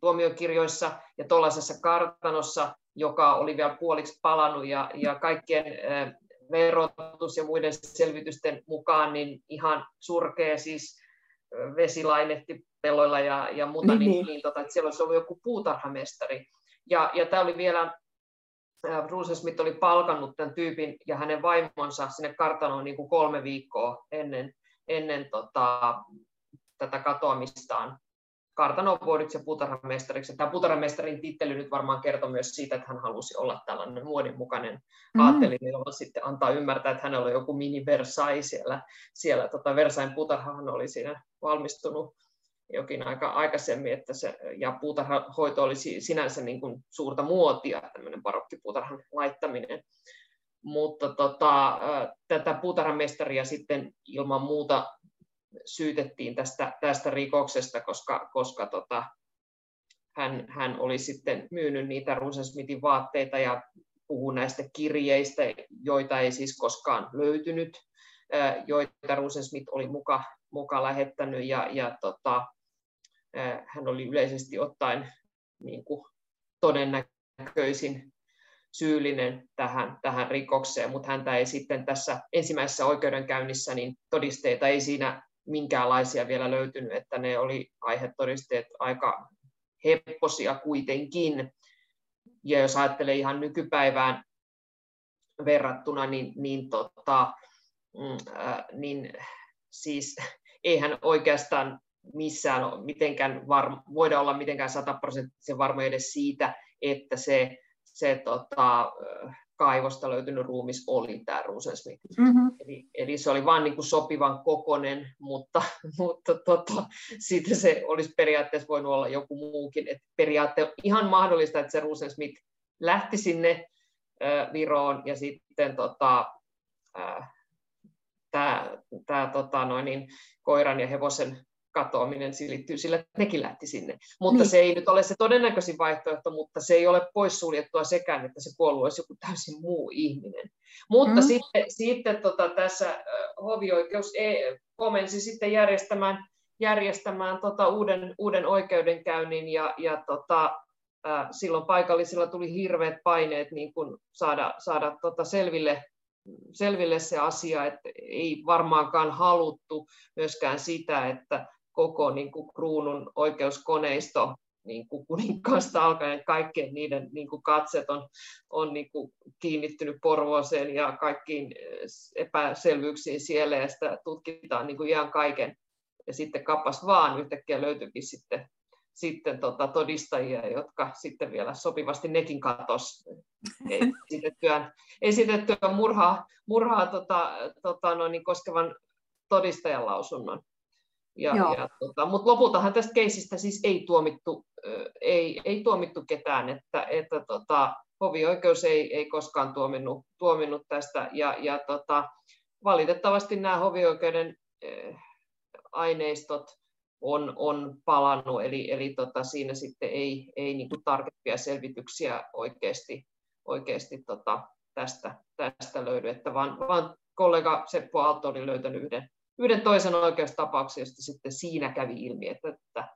tuomiokirjoissa ja tuollaisessa kartanossa, joka oli vielä puoliksi palannut ja, ja kaikkien verotus ja muiden selvitysten mukaan niin ihan surkea siis vesilainetti pelloilla ja, ja muuta, niin, niin, niin. niin tota, että siellä olisi ollut joku puutarhamestari. Ja, ja tämä oli vielä, Bruce Smith oli palkannut tämän tyypin ja hänen vaimonsa sinne kartanoon niin kuin kolme viikkoa ennen, ennen tota, tätä katoamistaan kartanovuodiksi ja puutarhamestariksi. Tämä puutarhamestarin tittely nyt varmaan kertoo myös siitä, että hän halusi olla tällainen muodinmukainen mm. aattelinen, jolla sitten antaa ymmärtää, että hänellä on joku mini Versailles siellä. siellä tota Versailles puutarhahan oli siinä valmistunut jokin aika aikaisemmin, että se, ja puutarhahoito olisi sinänsä niin kuin suurta muotia, tämmöinen barokkipuutarhan laittaminen. Mutta tota, tätä puutarhamestaria sitten ilman muuta syytettiin tästä, tästä rikoksesta, koska, koska tota, hän, hän oli sitten myynyt niitä Rosensmithin vaatteita ja puhuu näistä kirjeistä, joita ei siis koskaan löytynyt, joita Rosensmith oli muka, muka lähettänyt ja, ja tota, hän oli yleisesti ottaen niin kuin todennäköisin syyllinen tähän, tähän rikokseen, mutta häntä ei sitten tässä ensimmäisessä oikeudenkäynnissä, niin todisteita ei siinä minkäänlaisia vielä löytynyt, että ne oli aihetodisteet aika hepposia kuitenkin. Ja jos ajattelee ihan nykypäivään verrattuna, niin, niin, tota, mm, äh, niin siis eihän oikeastaan missään mitenkään varma, voida olla mitenkään sataprosenttisen varma edes siitä, että se, se tota, kaivosta löytynyt ruumis oli tämä Rosensmith. Mm-hmm. Eli, eli se oli vain niin sopivan kokonen, mutta, [LAUGHS] mutta tota, siitä se olisi periaatteessa voinut olla joku muukin. Et periaatteessa ihan mahdollista, että se Rosensmith lähti sinne äh, Viroon ja sitten tota, äh, tämä, tota, noin, niin, koiran ja hevosen katoaminen liittyy sillä, että nekin lähti sinne. Mutta niin. se ei nyt ole se todennäköisin vaihtoehto, mutta se ei ole poissuljettua sekään, että se kuollut olisi joku täysin muu ihminen. Mutta mm. sitten, sitten tota, tässä hovioikeus ei, komensi sitten järjestämään, järjestämään tota uuden, uuden oikeudenkäynnin ja, ja tota, äh, silloin paikallisilla tuli hirveät paineet niin kun saada, saada tota selville selville se asia, että ei varmaankaan haluttu myöskään sitä, että koko niin kuin kruunun oikeuskoneisto niin kuin kuninkaasta alkaen kaikkien niiden niin kuin katset on, on niin kuin kiinnittynyt Porvooseen ja kaikkiin epäselvyyksiin siellä ja sitä tutkitaan niin kuin ihan kaiken. Ja sitten kappas vaan yhtäkkiä löytyikin sitten sitten tota, todistajia, jotka sitten vielä sopivasti nekin katos esitettyä, [LAUGHS] esitettyä murhaa, murhaa tota, tota, no, niin koskevan todistajan lausunnon. Ja, ja, tota, Mutta lopultahan tästä keisistä siis ei tuomittu, ei, ei tuomittu ketään, että, että tota, hovioikeus ei, ei koskaan tuominnut, tuominnut tästä. Ja, ja tota, valitettavasti nämä hovioikeuden aineistot on, on palannut, eli, eli tota, siinä sitten ei, ei niin kuin tarkempia selvityksiä oikeasti, oikeasti tota, tästä, tästä löydy, että vaan, vaan kollega Seppo Aalto oli löytänyt yhden, yhden toisen oikeustapauksen, josta sitten siinä kävi ilmi, että, että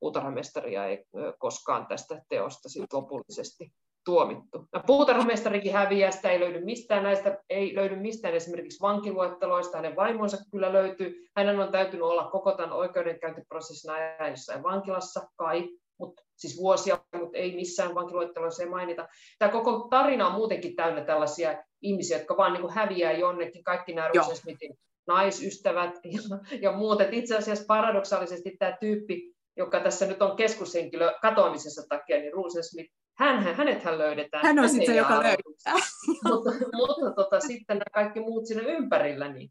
puutarhamestaria ei koskaan tästä teosta sit lopullisesti tuomittu. No, puutarhamestarikin häviää, sitä ei löydy mistään näistä, ei löydy mistään esimerkiksi vankiluetteloista, hänen vaimonsa kyllä löytyy, hänen on täytynyt olla koko tämän oikeudenkäyntiprosessin ajan jossain vankilassa, kai, mutta siis vuosia, mutta ei missään vankiluetteloissa ei mainita. Tämä koko tarina on muutenkin täynnä tällaisia ihmisiä, jotka vaan niin kuin häviää jonnekin, kaikki nämä Smithin naisystävät [LAUGHS] ja, ja muut. Et itse asiassa paradoksaalisesti tämä tyyppi, joka tässä nyt on keskushenkilö katoamisessa takia, niin Smith hän, hänethän löydetään. Hän on sitten se, joka löydetään. [LAUGHS] mutta, mutta tota, sitten nämä kaikki muut sinne ympärillä, niin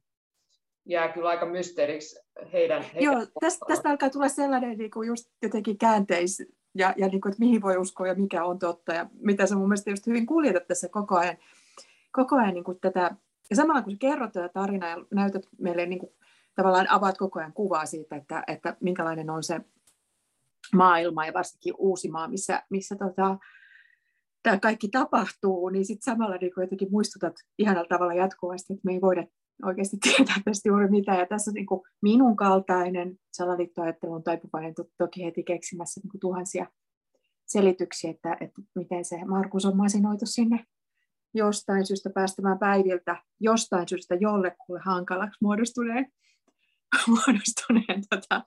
jää kyllä aika mysteeriksi heidän, heidän Joo, tästä, tästä alkaa tulla sellainen niin kuin just jotenkin käänteis, ja, ja niin kuin, että mihin voi uskoa ja mikä on totta, ja mitä sä mun mielestä just hyvin kuljetat tässä koko ajan, koko ajan niin kuin tätä, ja samalla kun kerrot tätä tarinaa ja näytät meille, niin kuin, tavallaan avaat koko ajan kuvaa siitä, että, että minkälainen on se maailma ja varsinkin Uusimaa, missä, missä tota, tämä kaikki tapahtuu, niin sitten samalla niin jotenkin muistutat ihanalla tavalla jatkuvasti, että me ei voida oikeasti [LAUGHS] tietää tästä juuri mitään. Ja tässä niin kuin minun kaltainen salaliittoajattelun taipuvainen to, toki heti keksimässä niin kuin tuhansia selityksiä, että, että miten se Markus on masinoitu sinne jostain syystä päästämään päiviltä, jostain syystä jollekulle hankalaksi muodostuneen, [LAUGHS] muodostuneen tota,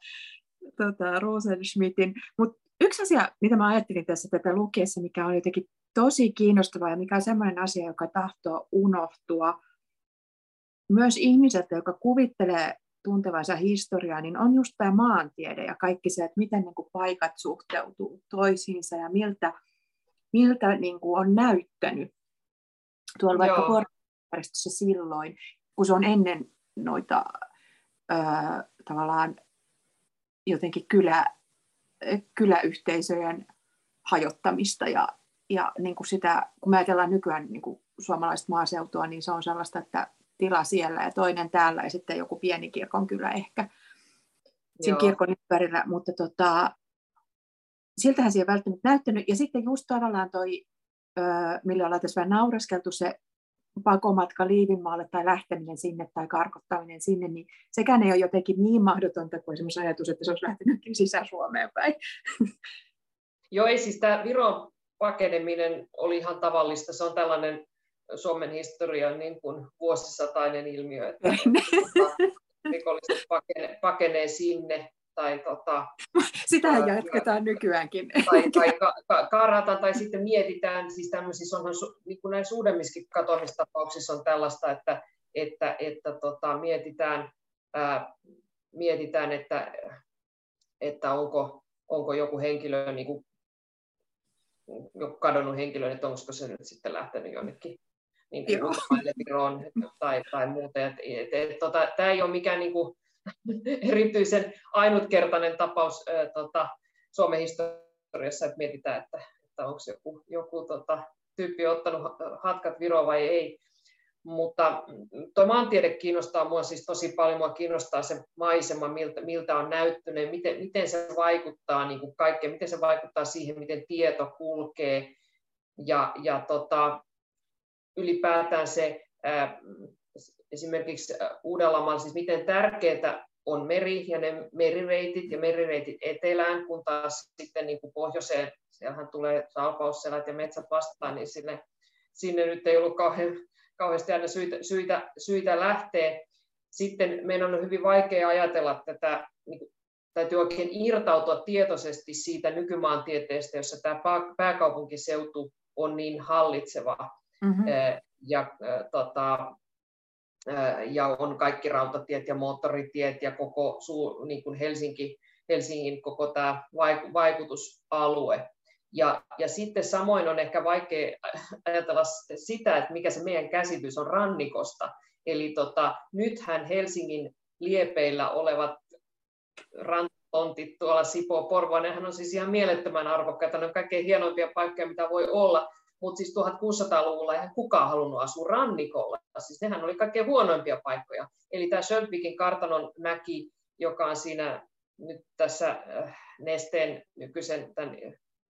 tota, Rosenschmidtin. Mutta yksi asia, mitä mä ajattelin tässä tätä lukiessa, mikä on jotenkin tosi kiinnostavaa ja mikä on sellainen asia, joka tahtoo unohtua myös ihmiseltä, joka kuvittelee tuntevansa historiaa, niin on just tämä maantiede ja kaikki se, että miten niin kuin paikat suhteutuu toisiinsa ja miltä, miltä niin kuin on näyttänyt tuolla vaikka vuoristossa silloin, kun se on ennen noita ö, tavallaan jotenkin kylä, kyläyhteisöjen hajottamista ja, ja niin kuin sitä, kun me ajatellaan nykyään niin kuin suomalaista maaseutua, niin se on sellaista, että tila siellä ja toinen täällä ja sitten joku pieni kirkon kyllä ehkä sen Joo. kirkon ympärillä, mutta tota, siltähän se ei välttämättä näyttänyt. Ja sitten just tavallaan toi, millä ollaan tässä vähän naureskeltu, se pakomatka Liivinmaalle tai lähteminen sinne tai karkottaminen sinne, niin sekään ei ole jotenkin niin mahdotonta kuin esimerkiksi ajatus, että se olisi lähtenytkin sisä-Suomeen päin. [LAUGHS] Joo, ei siis tämä Viron pakeneminen oli ihan tavallista. Se on tällainen Suomen historian niin kuin vuosisatainen ilmiö, että rikolliset pakene, pakenee sinne tai tota, [LAUGHS] Sitähän ää, jatketaan nykyäänkin. Tai, tai [LAUGHS] ka, ka, kaarataan tai sitten mietitään, siis tämmöisissä onhan niin kuin näissä uudemmissakin katoamistapauksissa on tällaista, että, että, että tota, mietitään, ää, mietitään, että, että onko, onko joku henkilö, niin kuin, joku kadonnut henkilö, että onko se nyt sitten lähtenyt jonnekin niin kuin Viroon tai, tai muuta. Et, et, et, tota, Tämä ei ole mikään niin kuin, erityisen ainutkertainen tapaus ää, tota, Suomen historiassa, että mietitään, että, että onko joku, joku tota, tyyppi ottanut hatkat Viroon vai ei. Mutta tuo maantiede kiinnostaa minua siis tosi paljon. Minua kiinnostaa se maisema, miltä, miltä on näyttynyt, miten, miten se vaikuttaa niin kuin kaikkeen, miten se vaikuttaa siihen, miten tieto kulkee. Ja, ja tota, ylipäätään se ää, esimerkiksi Uudellamaalla, siis miten tärkeää on meri ja ne merireitit ja merireitit etelään, kun taas sitten niin kuin pohjoiseen, siellähän tulee salpausselät ja metsät vastaan, niin sinne, sinne nyt ei ollut kauhean, kauheasti aina syitä, syitä, syitä lähteä. Sitten meidän on hyvin vaikea ajatella tätä, niin täytyy oikein irtautua tietoisesti siitä nykymaantieteestä, jossa tämä pääkaupunkiseutu on niin hallitseva mm-hmm. ja, tota, ja on kaikki rautatiet ja moottoritiet ja koko niin kuin Helsinki, Helsingin koko tämä vaikutusalue. Ja, ja sitten samoin on ehkä vaikea ajatella sitä, että mikä se meidän käsitys on rannikosta. Eli tota, nythän Helsingin liepeillä olevat rantontit tuolla Sipoo, Porvoa, nehän on siis ihan mielettömän arvokkaita, ne on kaikkein hienoimpia paikkoja, mitä voi olla, mutta siis 1600-luvulla eihän kukaan halunnut asua rannikolla, siis nehän oli kaikkein huonoimpia paikkoja. Eli tämä Sjöldvikin kartanon mäki, joka on siinä nyt tässä äh, nesteen nykyisen tämän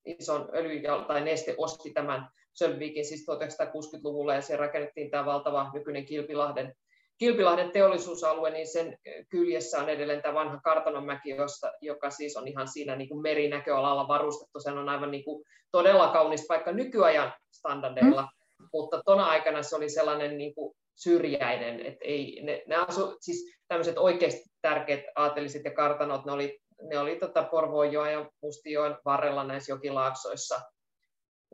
ison öljy- tai neste osti tämän Sölvikin siis 1960-luvulla ja siellä rakennettiin tämä valtava nykyinen Kilpilahden, Kilpilahden teollisuusalue, niin sen kyljessä on edelleen tämä vanha Kartanonmäki, josta, joka siis on ihan siinä niin kuin merinäköalalla varustettu. Se on aivan niin kuin todella kaunis paikka nykyajan standardeilla, mm. mutta tuona aikana se oli sellainen niin kuin syrjäinen, että ei, ne, ne asu, siis tämmöiset oikeasti tärkeät aateliset ja kartanot, ne oli ne oli tota Porvoonjoen ja Mustijoen varrella näissä jokilaaksoissa.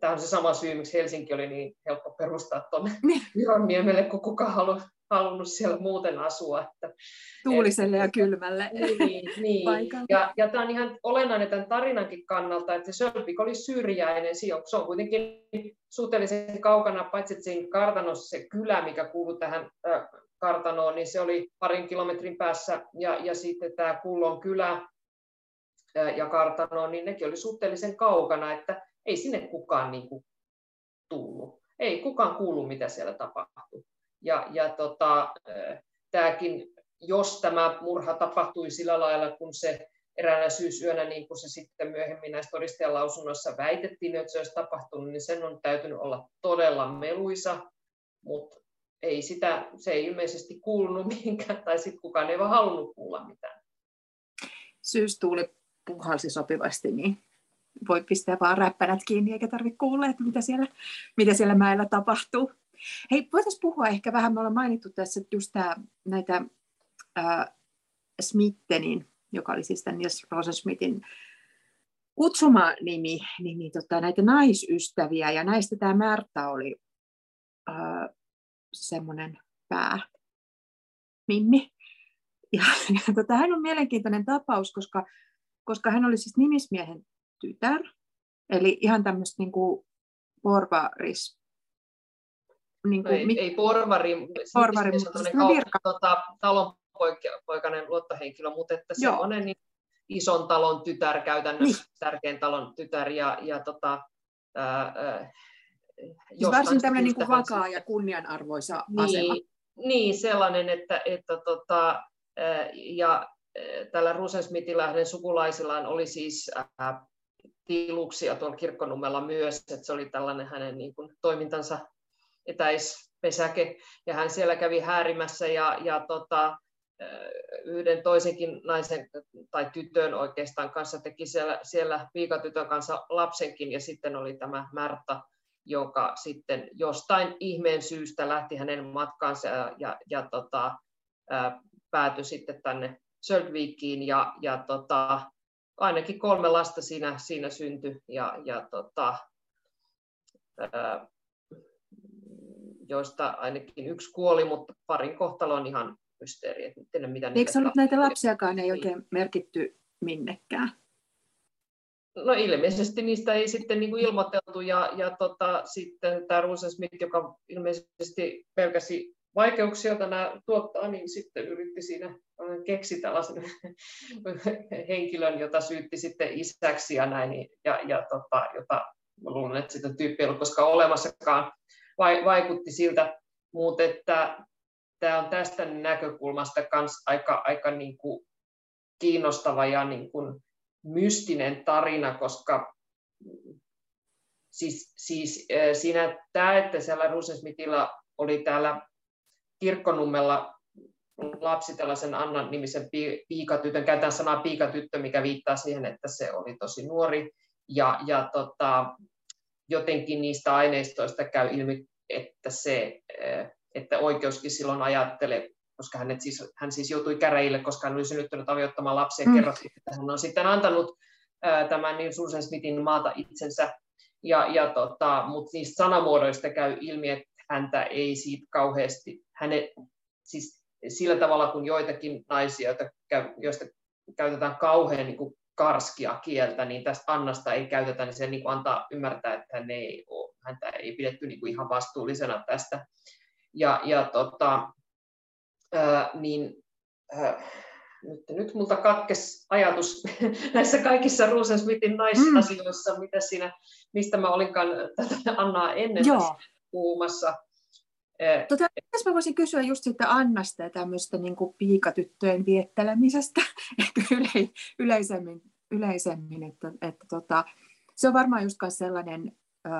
Tämä on se sama syy, miksi Helsinki oli niin helppo perustaa tuonne Vironniemelle, kun kukaan halu, halunnut siellä muuten asua. Että, Tuuliselle et, ja kylmälle niin, niin. [LAUGHS] Ja, ja tämä on ihan olennainen tämän tarinankin kannalta, että Sölvik oli syrjäinen. Se on kuitenkin suhteellisen kaukana, paitsi että siinä kartanossa se kylä, mikä kuuluu tähän kartanoon, niin se oli parin kilometrin päässä. Ja, ja sitten tämä Kullon kylä, ja kartanoon, niin nekin oli suhteellisen kaukana, että ei sinne kukaan niin kuin tullut. Ei kukaan kuulu, mitä siellä tapahtui. Ja, ja tota, tämäkin, jos tämä murha tapahtui sillä lailla, kun se eräänä syysyönä, niin kuin se sitten myöhemmin näissä todistajalausunnoissa väitettiin, että se olisi tapahtunut, niin sen on täytynyt olla todella meluisa, mutta ei sitä, se ei ilmeisesti kuulunut [LAUGHS] mihinkään, tai sitten kukaan ei vaan halunnut kuulla mitään. Syystuuli puhalsi sopivasti, niin voi pistää vaan räppänät kiinni eikä tarvitse kuulla, että mitä siellä, mitä siellä mäellä tapahtuu. Hei, voitaisiin puhua ehkä vähän, me ollaan mainittu tässä just tämä, näitä äh, Smittenin, joka oli siis tämän Nils Rosensmithin kutsuma nimi, niin, niin tota, näitä naisystäviä, ja näistä tämä Märta oli semmoinen pää, Mimmi. Ja, ja tota, hän on mielenkiintoinen tapaus, koska koska hän oli siis nimismiehen tytär, eli ihan tämmöistä niin porvaris. Niin kuin, no ei, mit... ei porvari, porvari mutta siis kaup- virka. Tota, talonpoikainen luottohenkilö, mutta että semmoinen niin ison talon tytär käytännössä, niin. tärkeän talon tytär ja, ja tota, ää, ää, siis varsin tämmöinen niin kuin vakaa ja kunnianarvoisa niin, asema. Niin, sellainen, että, että tota, ja tällä Rusensmitilähden sukulaisillaan oli siis tiluksia tuolla kirkkonummella myös, että se oli tällainen hänen niin kuin, toimintansa etäispesäke, ja hän siellä kävi häärimässä, ja, ja tota, yhden toisenkin naisen tai tytön oikeastaan kanssa teki siellä, siellä piikatytön kanssa lapsenkin, ja sitten oli tämä Märta, joka sitten jostain ihmeen syystä lähti hänen matkaansa ja, ja, ja tota, päätyi sitten tänne Sölvikiin ja, ja tota, ainakin kolme lasta siinä, siinä syntyi. Ja, ja tota, joista ainakin yksi kuoli, mutta parin kohtalo on ihan mysteeri. Että tiedä, mitä Eikö ollut näitä lapsiakaan ei oikein merkitty minnekään? No ilmeisesti niistä ei sitten niin kuin ilmoiteltu ja, ja tota, sitten tämä Rusen Smith, joka ilmeisesti pelkäsi vaikeuksia, joita nämä tuottaa, niin sitten yritti siinä äh, keksi tällaisen [LAUGHS] henkilön, jota syytti sitten isäksi ja näin, ja, ja tota, jota luulen, että sitä tyyppi ei ollut koskaan olemassakaan, vaikutti siltä, mutta että tämä on tästä näkökulmasta kans aika, aika niin kuin kiinnostava ja niin kuin mystinen tarina, koska siis, siis äh, siinä tämä, että siellä Rusensmitillä oli täällä kirkkonummella lapsi tällaisen Annan nimisen piikatytön, käytän sanaa piikatyttö, mikä viittaa siihen, että se oli tosi nuori, ja, ja tota, jotenkin niistä aineistoista käy ilmi, että, se, eh, että oikeuskin silloin ajatteli, koska hänet siis, hän siis joutui käräjille, koska hän oli synnyttänyt aviottamaan lapsia mm. kerrottiin, että hän on sitten antanut ää, tämän niin Susan Smithin maata itsensä. Ja, ja tota, mutta niistä sanamuodoista käy ilmi, että häntä ei siitä kauheasti, hänet, siis sillä tavalla kuin joitakin naisia, joita, joista käytetään kauhean niin kuin karskia kieltä, niin tästä Annasta ei käytetä, niin se niin kuin antaa ymmärtää, että hän ei ole, häntä ei pidetty niin kuin ihan vastuullisena tästä. Ja, ja tota, ää, niin, ää, nyt, nyt multa katkes ajatus [LAUGHS] näissä kaikissa Rosensmithin naisasioissa, mm. mitä siinä, mistä mä olinkaan tätä Annaa ennen puhumassa. Tota, mä voisin kysyä just sitten Annasta ja tämmöistä niin kuin piikatyttöjen viettelemisestä [LAUGHS] yle, yleisemmin, yleisemmin että, että tota, se on varmaan just sellainen ö,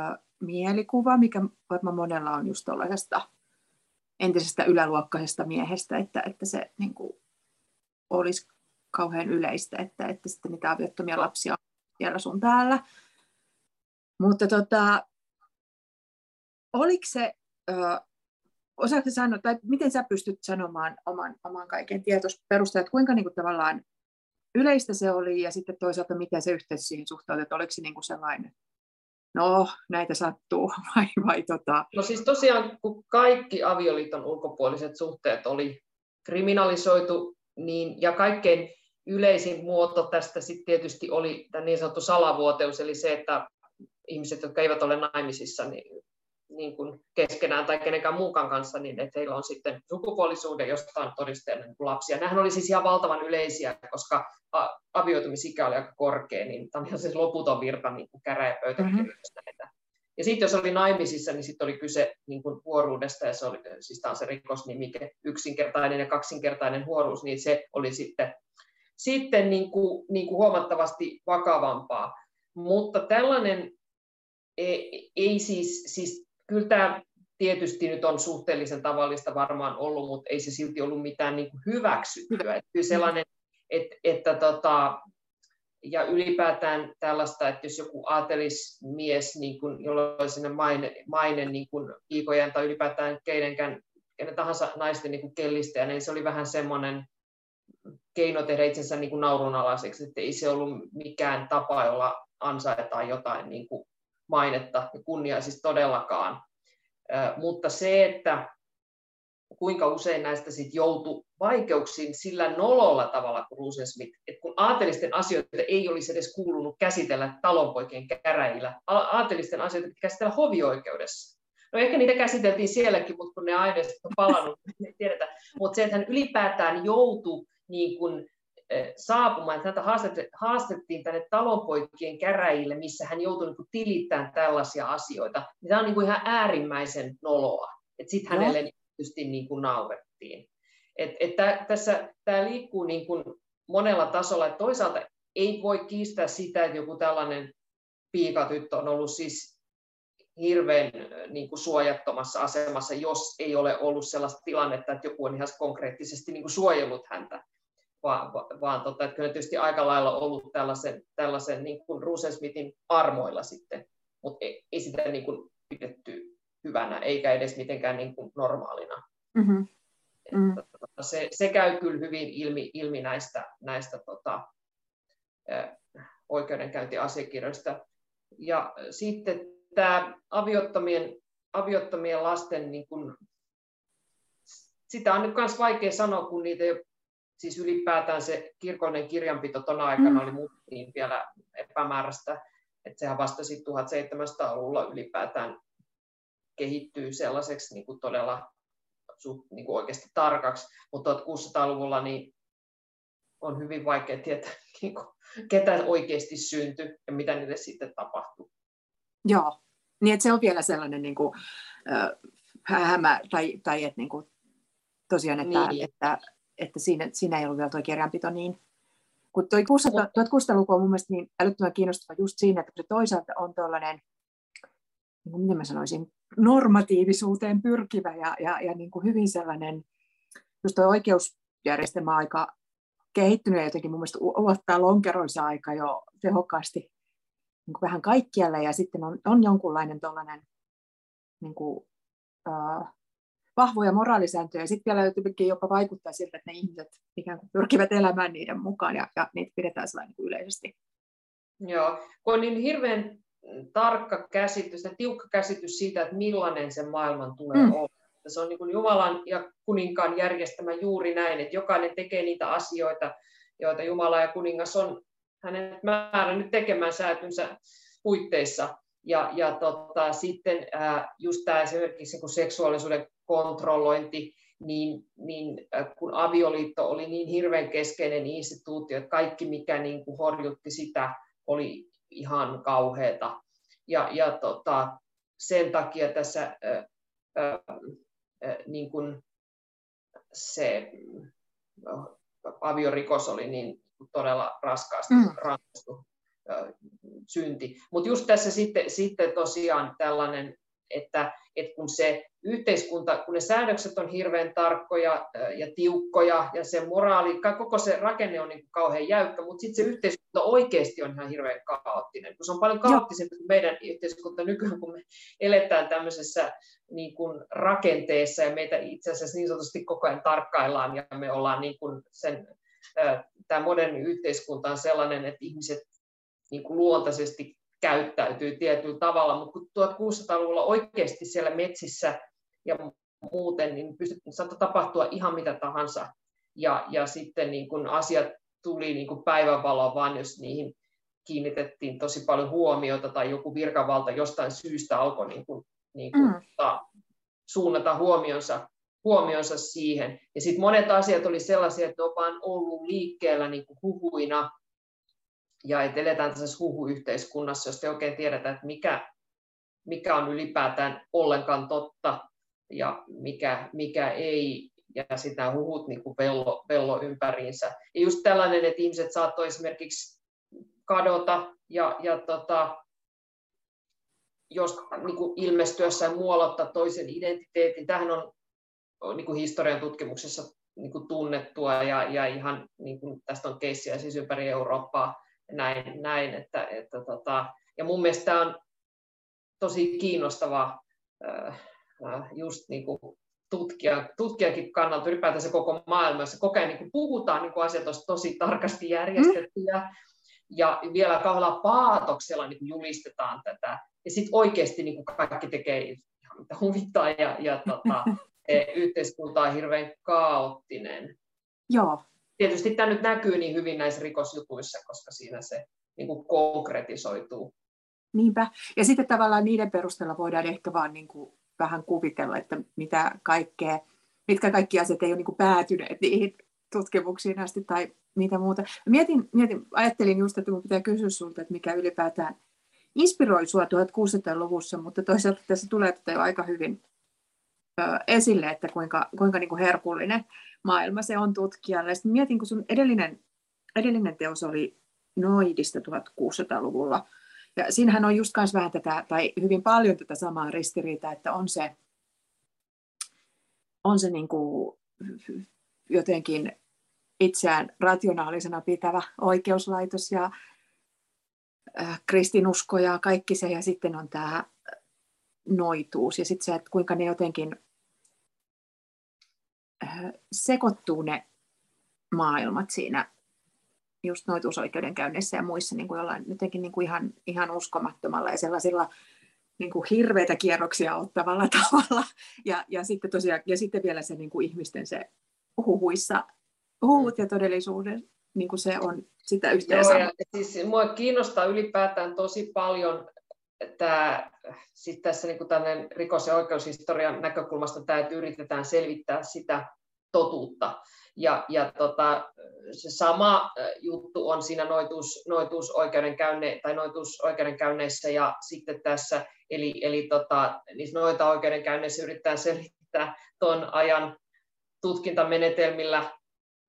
mielikuva, mikä varmaan monella on just tuollaisesta entisestä yläluokkaisesta miehestä, että, että se niin kuin, olisi kauhean yleistä, että, että sitten niitä aviottomia lapsia on siellä sun täällä. Mutta tota, oliko se, ö, osaatko sanoa, tai miten sä pystyt sanomaan oman, oman kaiken tietosperusteella, että kuinka niin kuin, tavallaan yleistä se oli, ja sitten toisaalta miten se yhteys siihen suhtautuu, että oliko se niin kuin sellainen, no näitä sattuu, [LAUGHS] vai, vai tota... No siis tosiaan, kun kaikki avioliiton ulkopuoliset suhteet oli kriminalisoitu, niin, ja kaikkein yleisin muoto tästä sitten tietysti oli tämä niin sanottu salavuoteus, eli se, että ihmiset, jotka eivät ole naimisissa, niin niin kuin keskenään tai kenenkään muukaan kanssa, niin että heillä on sitten sukupuolisuuden jostain todisteena niin lapsia. Nämähän oli siis ihan valtavan yleisiä, koska avioitumisikä oli aika korkea, niin tämä on ihan siis loputon virta niin kuin käräjäpöytäkirjoista mm-hmm. Ja sitten jos oli naimisissa, niin sitten oli kyse niin kuin huoruudesta, ja se oli, siis tämä on se rikosnimike, yksinkertainen ja kaksinkertainen huoruus, niin se oli sitten, sitten niin kuin, niin kuin huomattavasti vakavampaa. Mutta tällainen ei, ei siis, siis kyllä tämä tietysti nyt on suhteellisen tavallista varmaan ollut, mutta ei se silti ollut mitään niin kuin hyväksyttyä. Että kyllä sellainen, että, että tota, ja ylipäätään tällaista, että jos joku aatelismies, niin kuin, jolla on sinne maine, maine niin kuin piikojen tai ylipäätään keidenkään, kenen tahansa naisten niin kellistä, niin se oli vähän semmoinen keino tehdä itsensä niin kuin naurunalaiseksi, että ei se ollut mikään tapa, jolla ansaitaan jotain niin kuin mainetta ja kunniaa siis todellakaan. Mutta se, että kuinka usein näistä sit joutui vaikeuksiin sillä nololla tavalla kuin Rosensmith, että kun aatelisten asioita ei olisi edes kuulunut käsitellä talonpoikien käräjillä, aatelisten asioita piti käsitellä hovioikeudessa. No ehkä niitä käsiteltiin sielläkin, mutta kun ne aineistot on palannut, niin tiedetään. Mutta se, että hän ylipäätään joutui niin kuin saapumaan. Häntä haastettiin tänne talonpoikien käräjille, missä hän joutui niin tilittämään tällaisia asioita. Tämä on niin kuin ihan äärimmäisen noloa. Sitten hänelle tietysti niin kuin naurettiin. Et, et tässä, tämä liikkuu niin kuin monella tasolla. Et toisaalta ei voi kiistää sitä, että joku tällainen piikatyttö on ollut siis hirveän niin kuin suojattomassa asemassa, jos ei ole ollut sellaista tilannetta, että joku on ihan konkreettisesti niin kuin suojellut häntä vaan, vaan tota, että kyllä tietysti aika lailla ollut tällaisen, tällaisen niin kuin Rusensmithin armoilla sitten, mutta ei, ei sitä niin kuin pidetty hyvänä, eikä edes mitenkään niin kuin normaalina. Mm-hmm. Mm. Että, tota, se, se käy kyllä hyvin ilmi, ilmi näistä, näistä tota, oikeudenkäyntiasiakirjoista. Ja sitten tämä aviottomien, aviottomien lasten, niin kun, sitä on nyt myös vaikea sanoa, kun niitä ei siis ylipäätään se kirkollinen kirjanpito tuona aikana mm. oli muuttiin vielä epämääräistä, että sehän vasta 1700-luvulla ylipäätään kehittyy sellaiseksi niin kuin todella niin kuin oikeasti tarkaksi, mutta 1600-luvulla niin on hyvin vaikea tietää, [LAUGHS] niin kuin, ketä oikeasti syntyi ja mitä niille sitten tapahtuu. Joo, niin että se on vielä sellainen niin kuin, äh, hämä, tai, tai että niin kuin, tosiaan, että, niin. että että siinä, siinä ei ollut vielä tuo kirjanpito niin. Kun tuo 1600-luku on mun mielestä niin älyttömän kiinnostava just siinä, että se toisaalta on tuollainen, niin miten mä sanoisin, normatiivisuuteen pyrkivä ja, ja, ja niin kuin hyvin sellainen, just tuo oikeusjärjestelmä aika kehittynyt ja jotenkin mun mielestä ulottaa lonkeronsa aika jo tehokkaasti niin kuin vähän kaikkialle ja sitten on, on jonkunlainen tuollainen niin kuin, uh, vahvoja moraalisääntöjä, ja sitten vielä jotenkin jopa vaikuttaa siltä, että ne ihmiset ikään kuin pyrkivät elämään niiden mukaan, ja, ja niitä pidetään sellainen niin yleisesti. Joo, kun on niin hirveän tarkka käsitys ja tiukka käsitys siitä, että millainen se maailman tulee mm. olla. Se on niin kuin Jumalan ja kuninkaan järjestämä juuri näin, että jokainen tekee niitä asioita, joita Jumala ja kuningas on hänen määrännyt tekemään säätynsä puitteissa. Ja, ja tota, sitten ää, just tämä esimerkiksi kun seksuaalisuuden kontrollointi, niin, niin kun avioliitto oli niin hirveän keskeinen instituutio, että kaikki mikä niin kuin horjutti sitä oli ihan kauheata. Ja, ja tota, sen takia tässä ää, ää, niin kuin se aviorikos oli niin todella raskaasti mm. rangaistu synti. Mutta just tässä sitten, sitten tosiaan tällainen, että, että kun se yhteiskunta, kun ne säädökset on hirveän tarkkoja ja tiukkoja ja se moraali, koko se rakenne on niin kuin kauhean jäykkä, mutta sitten se yhteiskunta oikeasti on ihan hirveän kaoottinen, kun se on paljon kaoottisempi kuin meidän yhteiskunta nykyään, kun me eletään tämmöisessä niin kuin rakenteessa ja meitä itse asiassa niin sanotusti koko ajan tarkkaillaan ja me ollaan niin kuin sen, tämä moderni yhteiskunta on sellainen, että ihmiset niin kuin luontaisesti käyttäytyy tietyllä tavalla, mutta kun 1600-luvulla oikeasti siellä metsissä ja muuten, niin pystyt, saattoi tapahtua ihan mitä tahansa. Ja, ja sitten niin kun asiat tuli niin kuin päivänvaloa vaan, jos niihin kiinnitettiin tosi paljon huomiota tai joku virkavalta jostain syystä alkoi niin kuin, niin kuin, mm. ta, suunnata huomionsa, huomionsa siihen. Ja sitten monet asiat oli sellaisia, että ne on vaan ollut liikkeellä niin kuin huhuina, ja että eletään tässä huhuyhteiskunnassa, josta ei oikein tiedetä, että mikä, mikä on ylipäätään ollenkaan totta ja mikä, mikä ei, ja sitä huhut niin kuin vello, vello ympäriinsä. Ja just tällainen, että ihmiset saattoi esimerkiksi kadota ja, ja tota, jos niin kuin ilmestyessään muolottaa toisen identiteetin. Tähän on niin kuin historian tutkimuksessa niin kuin tunnettua ja, ja ihan niin kuin, tästä on keissiä siis ympäri Eurooppaa näin, näin että, että tota, ja mun mielestä tämä on tosi kiinnostavaa äh, just niin kuin tutkija, tutkijakin kannalta ylipäätänsä koko maailmassa. Koko ajan niin kuin puhutaan niin kuin asiat olisi tosi tarkasti järjestettyjä mm. ja vielä kauhealla paatoksella niin kuin julistetaan tätä. Ja sitten oikeasti niin kuin kaikki tekee ihan mitä huvittaa ja, ja tota, [LAUGHS] yhteiskunta on hirveän kaoottinen. Joo, tietysti tämä nyt näkyy niin hyvin näissä rikosjutuissa, koska siinä se niin kuin konkretisoituu. Niinpä. Ja sitten tavallaan niiden perusteella voidaan ehkä vaan niin kuin vähän kuvitella, että mitä kaikkea, mitkä kaikki asiat ei ole niin kuin päätyneet niihin tutkimuksiin asti tai mitä muuta. Mietin, mietin, ajattelin just, että mun pitää kysyä sinulta, että mikä ylipäätään inspiroi sinua 1600-luvussa, mutta toisaalta tässä tulee tätä jo aika hyvin esille, että kuinka, kuinka niin kuin herkullinen maailma se on tutkijalle. Sitten mietin, kun sun edellinen, edellinen teos oli Noidista 1600-luvulla. Ja siinähän on just myös vähän tätä, tai hyvin paljon tätä samaa ristiriitaa, että on se, on se niin kuin jotenkin itseään rationaalisena pitävä oikeuslaitos ja kristinusko ja kaikki se, ja sitten on tämä noituus, ja sitten se, että kuinka ne jotenkin sekoittuu ne maailmat siinä just noituusoikeudenkäynnissä ja muissa niin kuin jollain jotenkin niin kuin ihan, ihan uskomattomalla ja sellaisilla niin kuin hirveitä kierroksia ottavalla [LAUGHS] tavalla. Ja, ja, sitten, tosiaan, ja sitten vielä se niin kuin ihmisten se huhuissa, huhut ja todellisuuden, niin kuin se on sitä yhteensä. Joo, ja siis mua kiinnostaa ylipäätään tosi paljon tämä, sit tässä niin kuin rikos- ja oikeushistorian näkökulmasta tämä, että yritetään selvittää sitä totuutta. Ja, ja tota, se sama juttu on siinä noituus, noituusoikeudenkäynne, tai noituusoikeudenkäynneissä ja sitten tässä, eli, eli tota, niissä noita oikeudenkäynneissä yritetään selvittää tuon ajan tutkintamenetelmillä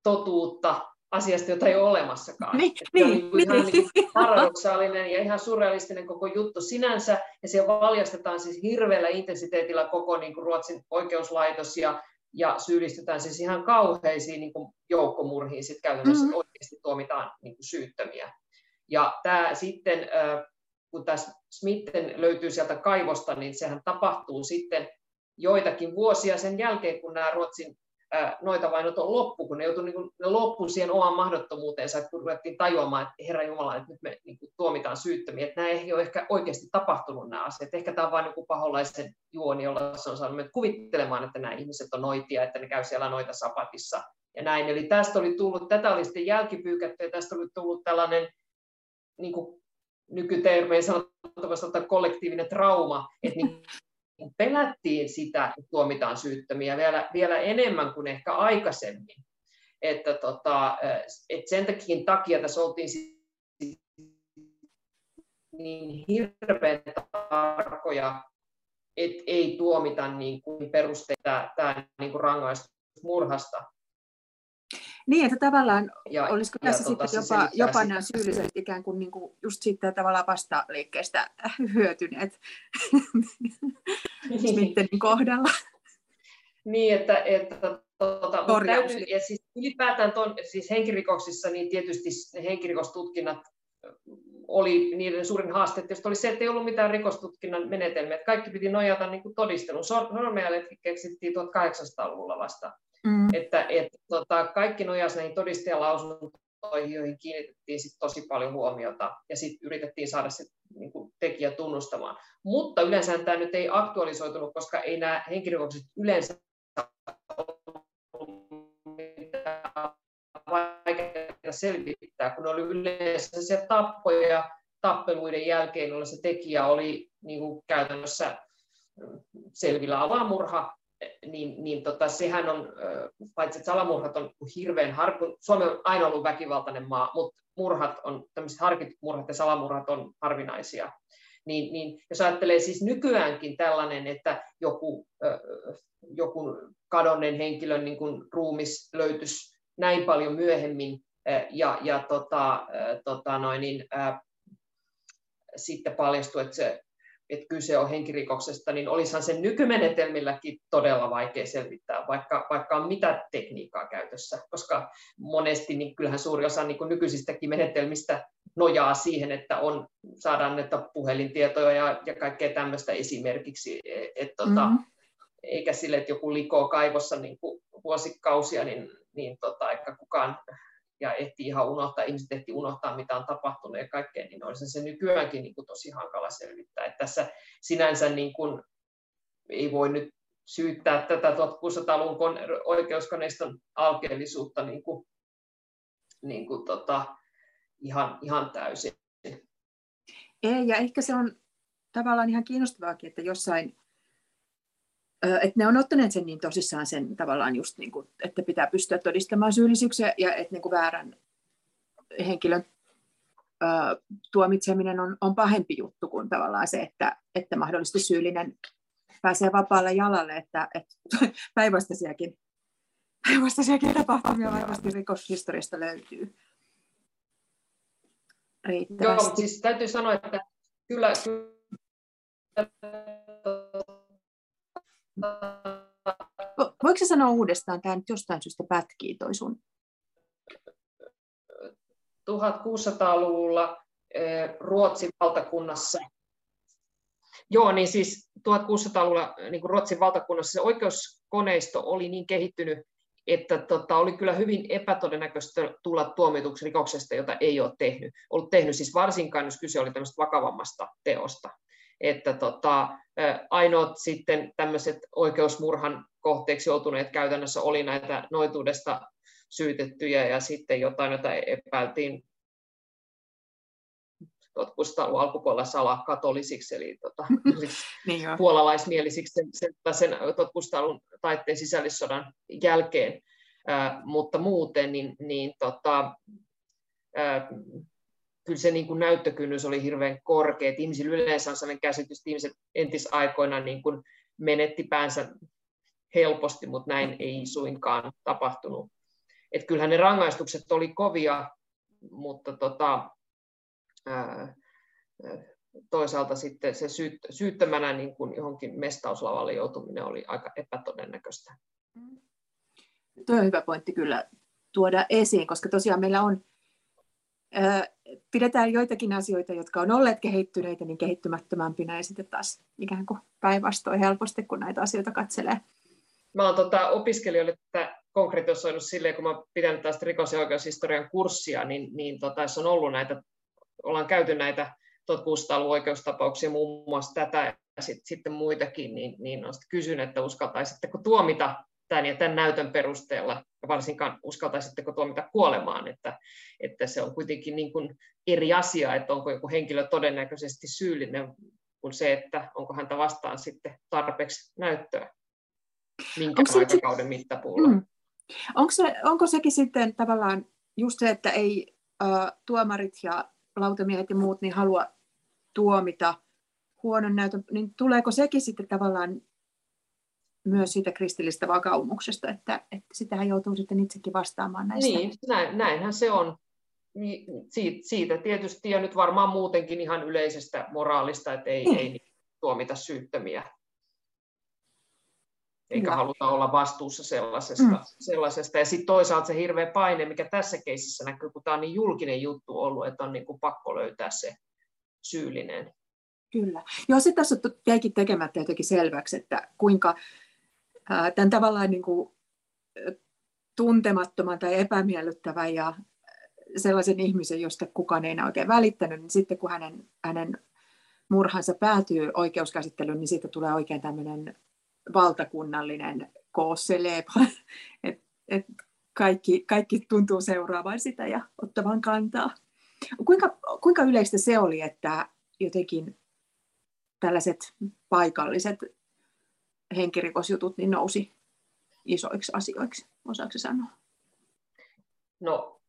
totuutta asiasta, jota ei ole olemassakaan. Niin, niin, on niin, ihan niin, niin [LAUGHS] paradoksaalinen ja ihan surrealistinen koko juttu sinänsä, ja siellä valjastetaan siis hirveällä intensiteetillä koko niin kuin Ruotsin oikeuslaitos, ja, ja syyllistetään siis ihan kauheisiin niin kuin joukkomurhiin, sitten käytännössä mm-hmm. oikeasti tuomitaan niin kuin syyttömiä. Ja tämä sitten, kun tässä Smitten löytyy sieltä kaivosta, niin sehän tapahtuu sitten joitakin vuosia sen jälkeen, kun nämä Ruotsin noita vainot on loppu, kun ne joutui niin kuin, ne loppu siihen omaan mahdottomuuteensa, että kun ruvettiin tajuamaan, että Herra Jumala, että nyt me niin kuin, tuomitaan syyttömiä, että nämä ei ole ehkä oikeasti tapahtunut nämä asiat. Ehkä tämä on vain joku paholaisen juoni, jolla se on saanut kuvittelemaan, että nämä ihmiset on noitia, että ne käy siellä noita sapatissa ja näin. Eli tästä oli tullut, tätä oli sitten jälkipyykätty ja tästä oli tullut tällainen niin kuin nykytermein sanottavasti kollektiivinen trauma, että niin pelättiin sitä, että tuomitaan syyttömiä vielä, vielä enemmän kuin ehkä aikaisemmin. Että tota, et sen takia, takia tässä oltiin niin hirveän tarkkoja, että ei tuomita niin kuin perusteita tämä niin kuin rangaistus murhasta. Niin, että tavallaan ja, olisiko tässä ja, sitten tota, jopa, jopa nämä syylliset ikään kuin, niin kuin just siitä tavallaan vastaliikkeestä hyötyneet niin. kohdalla. Niin, että, että tuota, täytyy, ja siis ylipäätään ton, siis henkirikoksissa, niin tietysti henkirikostutkinnat oli niiden suurin haaste, tietysti oli se, että ei ollut mitään rikostutkinnan menetelmiä, että kaikki piti nojata niin kuin todistelun. Sormenjäljet keksittiin 1800-luvulla vasta. Mm. Että, et, tota, kaikki nojasi näihin todistajalausuntoihin, joihin kiinnitettiin sit tosi paljon huomiota ja sitten yritettiin saada se niin kuin, tekijä tunnustamaan. Mutta yleensä tämä nyt ei aktualisoitunut, koska ei nämä henkirikokset yleensä vaikeita selvittää, kun oli yleensä se tappoja tappeluiden jälkeen, jolloin se tekijä oli niin kuin käytännössä selvillä alamurha, niin, niin tota, sehän on, paitsi että salamurhat on hirveän harku, Suomi on aina ollut väkivaltainen maa, mutta murhat on, tämmöiset harkitut murhat ja salamurhat on harvinaisia. Niin, niin jos ajattelee siis nykyäänkin tällainen, että joku, joku kadonneen henkilön niin kuin ruumis löytyisi näin paljon myöhemmin ja, ja tota, tota noin, niin, ää, sitten paljastuu, että se että kyse on henkirikoksesta, niin olisihan sen nykymenetelmilläkin todella vaikea selvittää, vaikka, vaikka on mitä tekniikkaa käytössä, koska monesti niin kyllähän suuri osa niin kuin nykyisistäkin menetelmistä nojaa siihen, että on, saadaan näitä puhelintietoja ja, ja kaikkea tämmöistä esimerkiksi, et, et, tota, mm-hmm. eikä sille, että joku likoo kaivossa niin kuin vuosikausia, niin, niin tota, eikä kukaan ja ehti ihan unohtaa, ihmiset ehti unohtaa, mitä on tapahtunut ja kaikkea, niin olisi se nykyäänkin niin kuin tosi hankala selvittää. Että tässä sinänsä niin kuin, ei voi nyt syyttää tätä 1600-luvun oikeuskoneiston alkeellisuutta niin kuin, niin kuin tota, ihan, ihan täysin. Ei, ja ehkä se on tavallaan ihan kiinnostavaakin, että jossain että ne on ottaneet sen niin tosissaan sen tavallaan just, niin kuin, että pitää pystyä todistamaan syyllisyyksiä ja että niin kuin väärän henkilön tuomitseminen on, on pahempi juttu kuin tavallaan se, että, että mahdollisesti syyllinen pääsee vapaalle jalalle, että, että päinvastaisiakin, päinvastaisiakin tapahtumia varmasti rikoshistoriasta löytyy. Joo, siis täytyy sanoa, että kyllä, kyllä Voiko sanoa uudestaan, tämä nyt jostain syystä pätkii toi sun? 1600-luvulla eh, Ruotsin valtakunnassa, joo, niin siis 1600-luvulla niin kuin Ruotsin valtakunnassa se oikeuskoneisto oli niin kehittynyt, että tota, oli kyllä hyvin epätodennäköistä tulla tuomituksi rikoksesta, jota ei ole tehnyt. Ollut tehnyt siis varsinkaan, jos kyse oli tämmöistä vakavammasta teosta että tota, ainoat sitten tämmöiset oikeusmurhan kohteeksi joutuneet käytännössä oli näitä noituudesta syytettyjä ja sitten jotain, jota epäiltiin 1600-luvun alkupuolella salakatolisiksi, eli tota, [LAUGHS] niin puolalaismielisiksi sen, sen, sen 1600-luvun taitteen sisällissodan jälkeen. Ää, mutta muuten niin, niin tota, ää, kyllä se niin kuin näyttökynnys oli hirveän korkea. Että ihmisillä yleensä on sellainen käsitys, että ihmiset entisaikoina niin kuin menetti päänsä helposti, mutta näin ei suinkaan tapahtunut. Et kyllähän ne rangaistukset oli kovia, mutta tota, toisaalta sitten se syyt, syyttömänä niin kuin johonkin mestauslavalle joutuminen oli aika epätodennäköistä. Tuo on hyvä pointti kyllä tuoda esiin, koska tosiaan meillä on pidetään joitakin asioita, jotka on olleet kehittyneitä, niin kehittymättömämpinä ja sitten taas ikään kuin päinvastoin helposti, kun näitä asioita katselee. Mä oon tota, opiskelijoille tätä konkretisoinut silleen, kun mä pidän tästä rikos- ja oikeushistorian kurssia, niin, niin tota, jos on ollut näitä, ollaan käyty näitä 1600-luvun oikeustapauksia, muun muassa tätä ja sit, sitten muitakin, niin, niin on kysyn, että uskaltaisitteko tuomita tämän ja tämän näytön perusteella, ja varsinkaan uskaltaisitteko tuomita kuolemaan, että, että se on kuitenkin niin kuin eri asia, että onko joku henkilö todennäköisesti syyllinen kuin se, että onko häntä vastaan sitten tarpeeksi näyttöä, minkä aikakauden se, mittapuulla. Mm. Onko, se, onko sekin sitten tavallaan just se, että ei uh, tuomarit ja lautamiehet ja muut niin halua tuomita huonon näytön, niin tuleeko sekin sitten tavallaan myös siitä kristillistä vakaumuksesta, että, että sitähän joutuu sitten itsekin vastaamaan näistä. Niin, näin, näinhän se on. Siitä, siitä tietysti ja nyt varmaan muutenkin ihan yleisestä moraalista, että ei, niin. ei tuomita syyttömiä. Eikä Hyvä. haluta olla vastuussa sellaisesta. Mm. sellaisesta. Ja sitten toisaalta se hirveä paine, mikä tässä keisissä näkyy, kun tämä on niin julkinen juttu ollut, että on niin kuin pakko löytää se syyllinen. Kyllä. Joo, se tässä jäikin tekemättä jotenkin selväksi, että kuinka tämän tavallaan niin kuin tuntemattoman tai epämiellyttävän ja sellaisen ihmisen, josta kukaan ei oikein välittänyt, niin sitten kun hänen, hänen murhansa päätyy oikeuskäsittelyyn, niin siitä tulee oikein tämmöinen valtakunnallinen cause [LAUGHS] että et kaikki, kaikki tuntuu seuraavan sitä ja ottavan kantaa. Kuinka, kuinka yleistä se oli, että jotenkin tällaiset paikalliset henkirikosjutut niin nousi isoiksi asioiksi, osaako sanoa? No,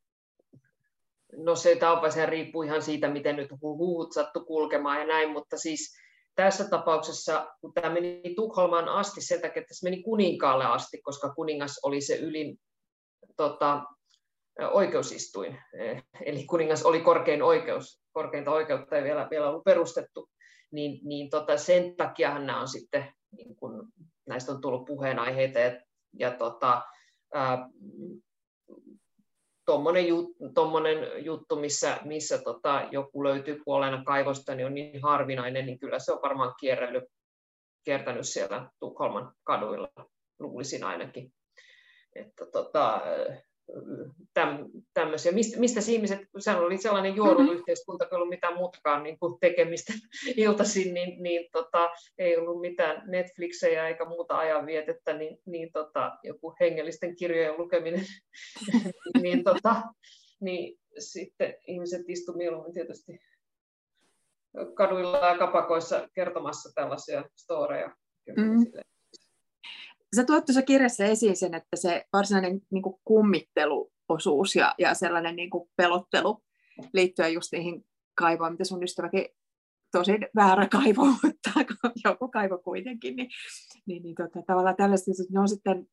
no se taupa, riippuu ihan siitä, miten nyt huhut sattu kulkemaan ja näin, mutta siis tässä tapauksessa, kun tämä meni Tukholmaan asti sen takia, että se meni kuninkaalle asti, koska kuningas oli se ylin tota, oikeusistuin. Eli kuningas oli korkein oikeus, korkeinta oikeutta ei vielä, vielä ollut perustettu, niin, niin tota, sen takiahan nämä on sitten niin kun näistä on tullut puheenaiheita ja, ja tota, tuommoinen jut, juttu, missä, missä tota, joku löytyy kuolleena kaivosta, niin on niin harvinainen, niin kyllä se on varmaan kierrellyt, kiertänyt siellä Tukholman kaduilla, luulisin ainakin. Että tota, täm, tämmöisiä. Mistä, mistä ihmiset, sehän oli sellainen juoruyhteiskunta, kun ei ollut mitään muutakaan niin kuin tekemistä [LAUGHS] iltaisin, niin, niin tota, ei ollut mitään Netflixejä eikä muuta ajanvietettä, niin, niin tota, joku hengellisten kirjojen lukeminen, [LAUGHS] niin, tota, niin sitten ihmiset istuivat mieluummin tietysti kaduilla ja kapakoissa kertomassa tällaisia storeja. Mm sä tuot tuossa kirjassa esiin sen, että se varsinainen niin kuin kummitteluosuus ja, ja sellainen niin kuin pelottelu liittyen just niihin kaivoihin, mitä sun ystäväkin tosi väärä kaivo, [LAUGHS] mutta joku kaivo kuitenkin, niin, niin, niin tota, tavallaan tällaista, ne on sitten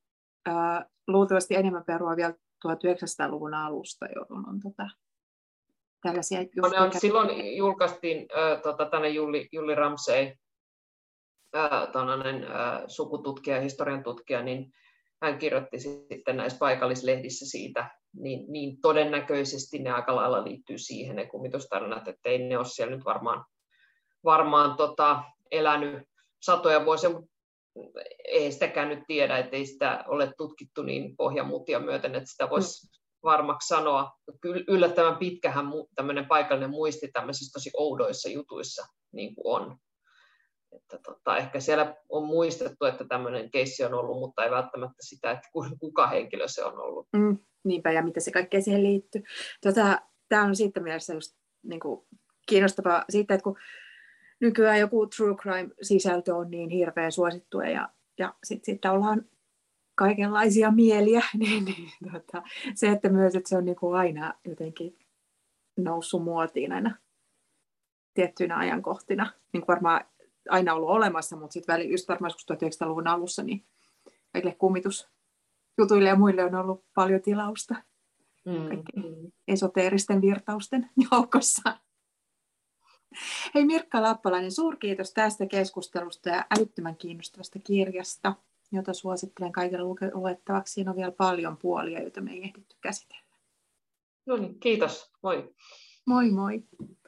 ää, luultavasti enemmän perua vielä 1900-luvun alusta, jolloin on tota, tällaisia no, ne on, Silloin julkaistiin äh, tota, tänne Julli, Julli Ramsey tonainen, sukututkija, historian tutkija, niin hän kirjoitti sitten näissä paikallislehdissä siitä, niin, niin todennäköisesti ne aika lailla liittyy siihen, ne kummitustarinat, että ei ne ole siellä nyt varmaan, varmaan tota, elänyt satoja vuosia, mutta ei sitäkään nyt tiedä, että ei sitä ole tutkittu niin pohjamuutia myöten, että sitä voisi mm. varmaksi sanoa. Kyllä yllättävän pitkähän tämmöinen paikallinen muisti tämmöisissä tosi oudoissa jutuissa niin kuin on. Että tota, ehkä siellä on muistettu, että tämmöinen keissi on ollut, mutta ei välttämättä sitä, että kuka henkilö se on ollut. Mm, niinpä, ja mitä se kaikkea siihen liittyy. Tota, Tämä on siitä mielessä just niin kuin kiinnostavaa siitä, että kun nykyään joku true crime-sisältö on niin hirveän suosittua ja, ja sitten sit ollaan kaikenlaisia mieliä, [LAUGHS] niin, niin tota, se, että myös että se on niin kuin aina jotenkin noussut muotiin aina tiettyinä ajankohtina, niin kuin varmaan aina ollut olemassa, mutta sitten just varmaan 1900-luvun alussa niin kaikille kummitusjutuille ja muille on ollut paljon tilausta mm. esoteeristen virtausten joukossa. Hei Mirkka Lappalainen, suurkiitos tästä keskustelusta ja älyttömän kiinnostavasta kirjasta, jota suosittelen kaikille luettavaksi. Siinä on vielä paljon puolia, joita me ei ehditty käsitellä. No niin, kiitos. Moi. Moi moi.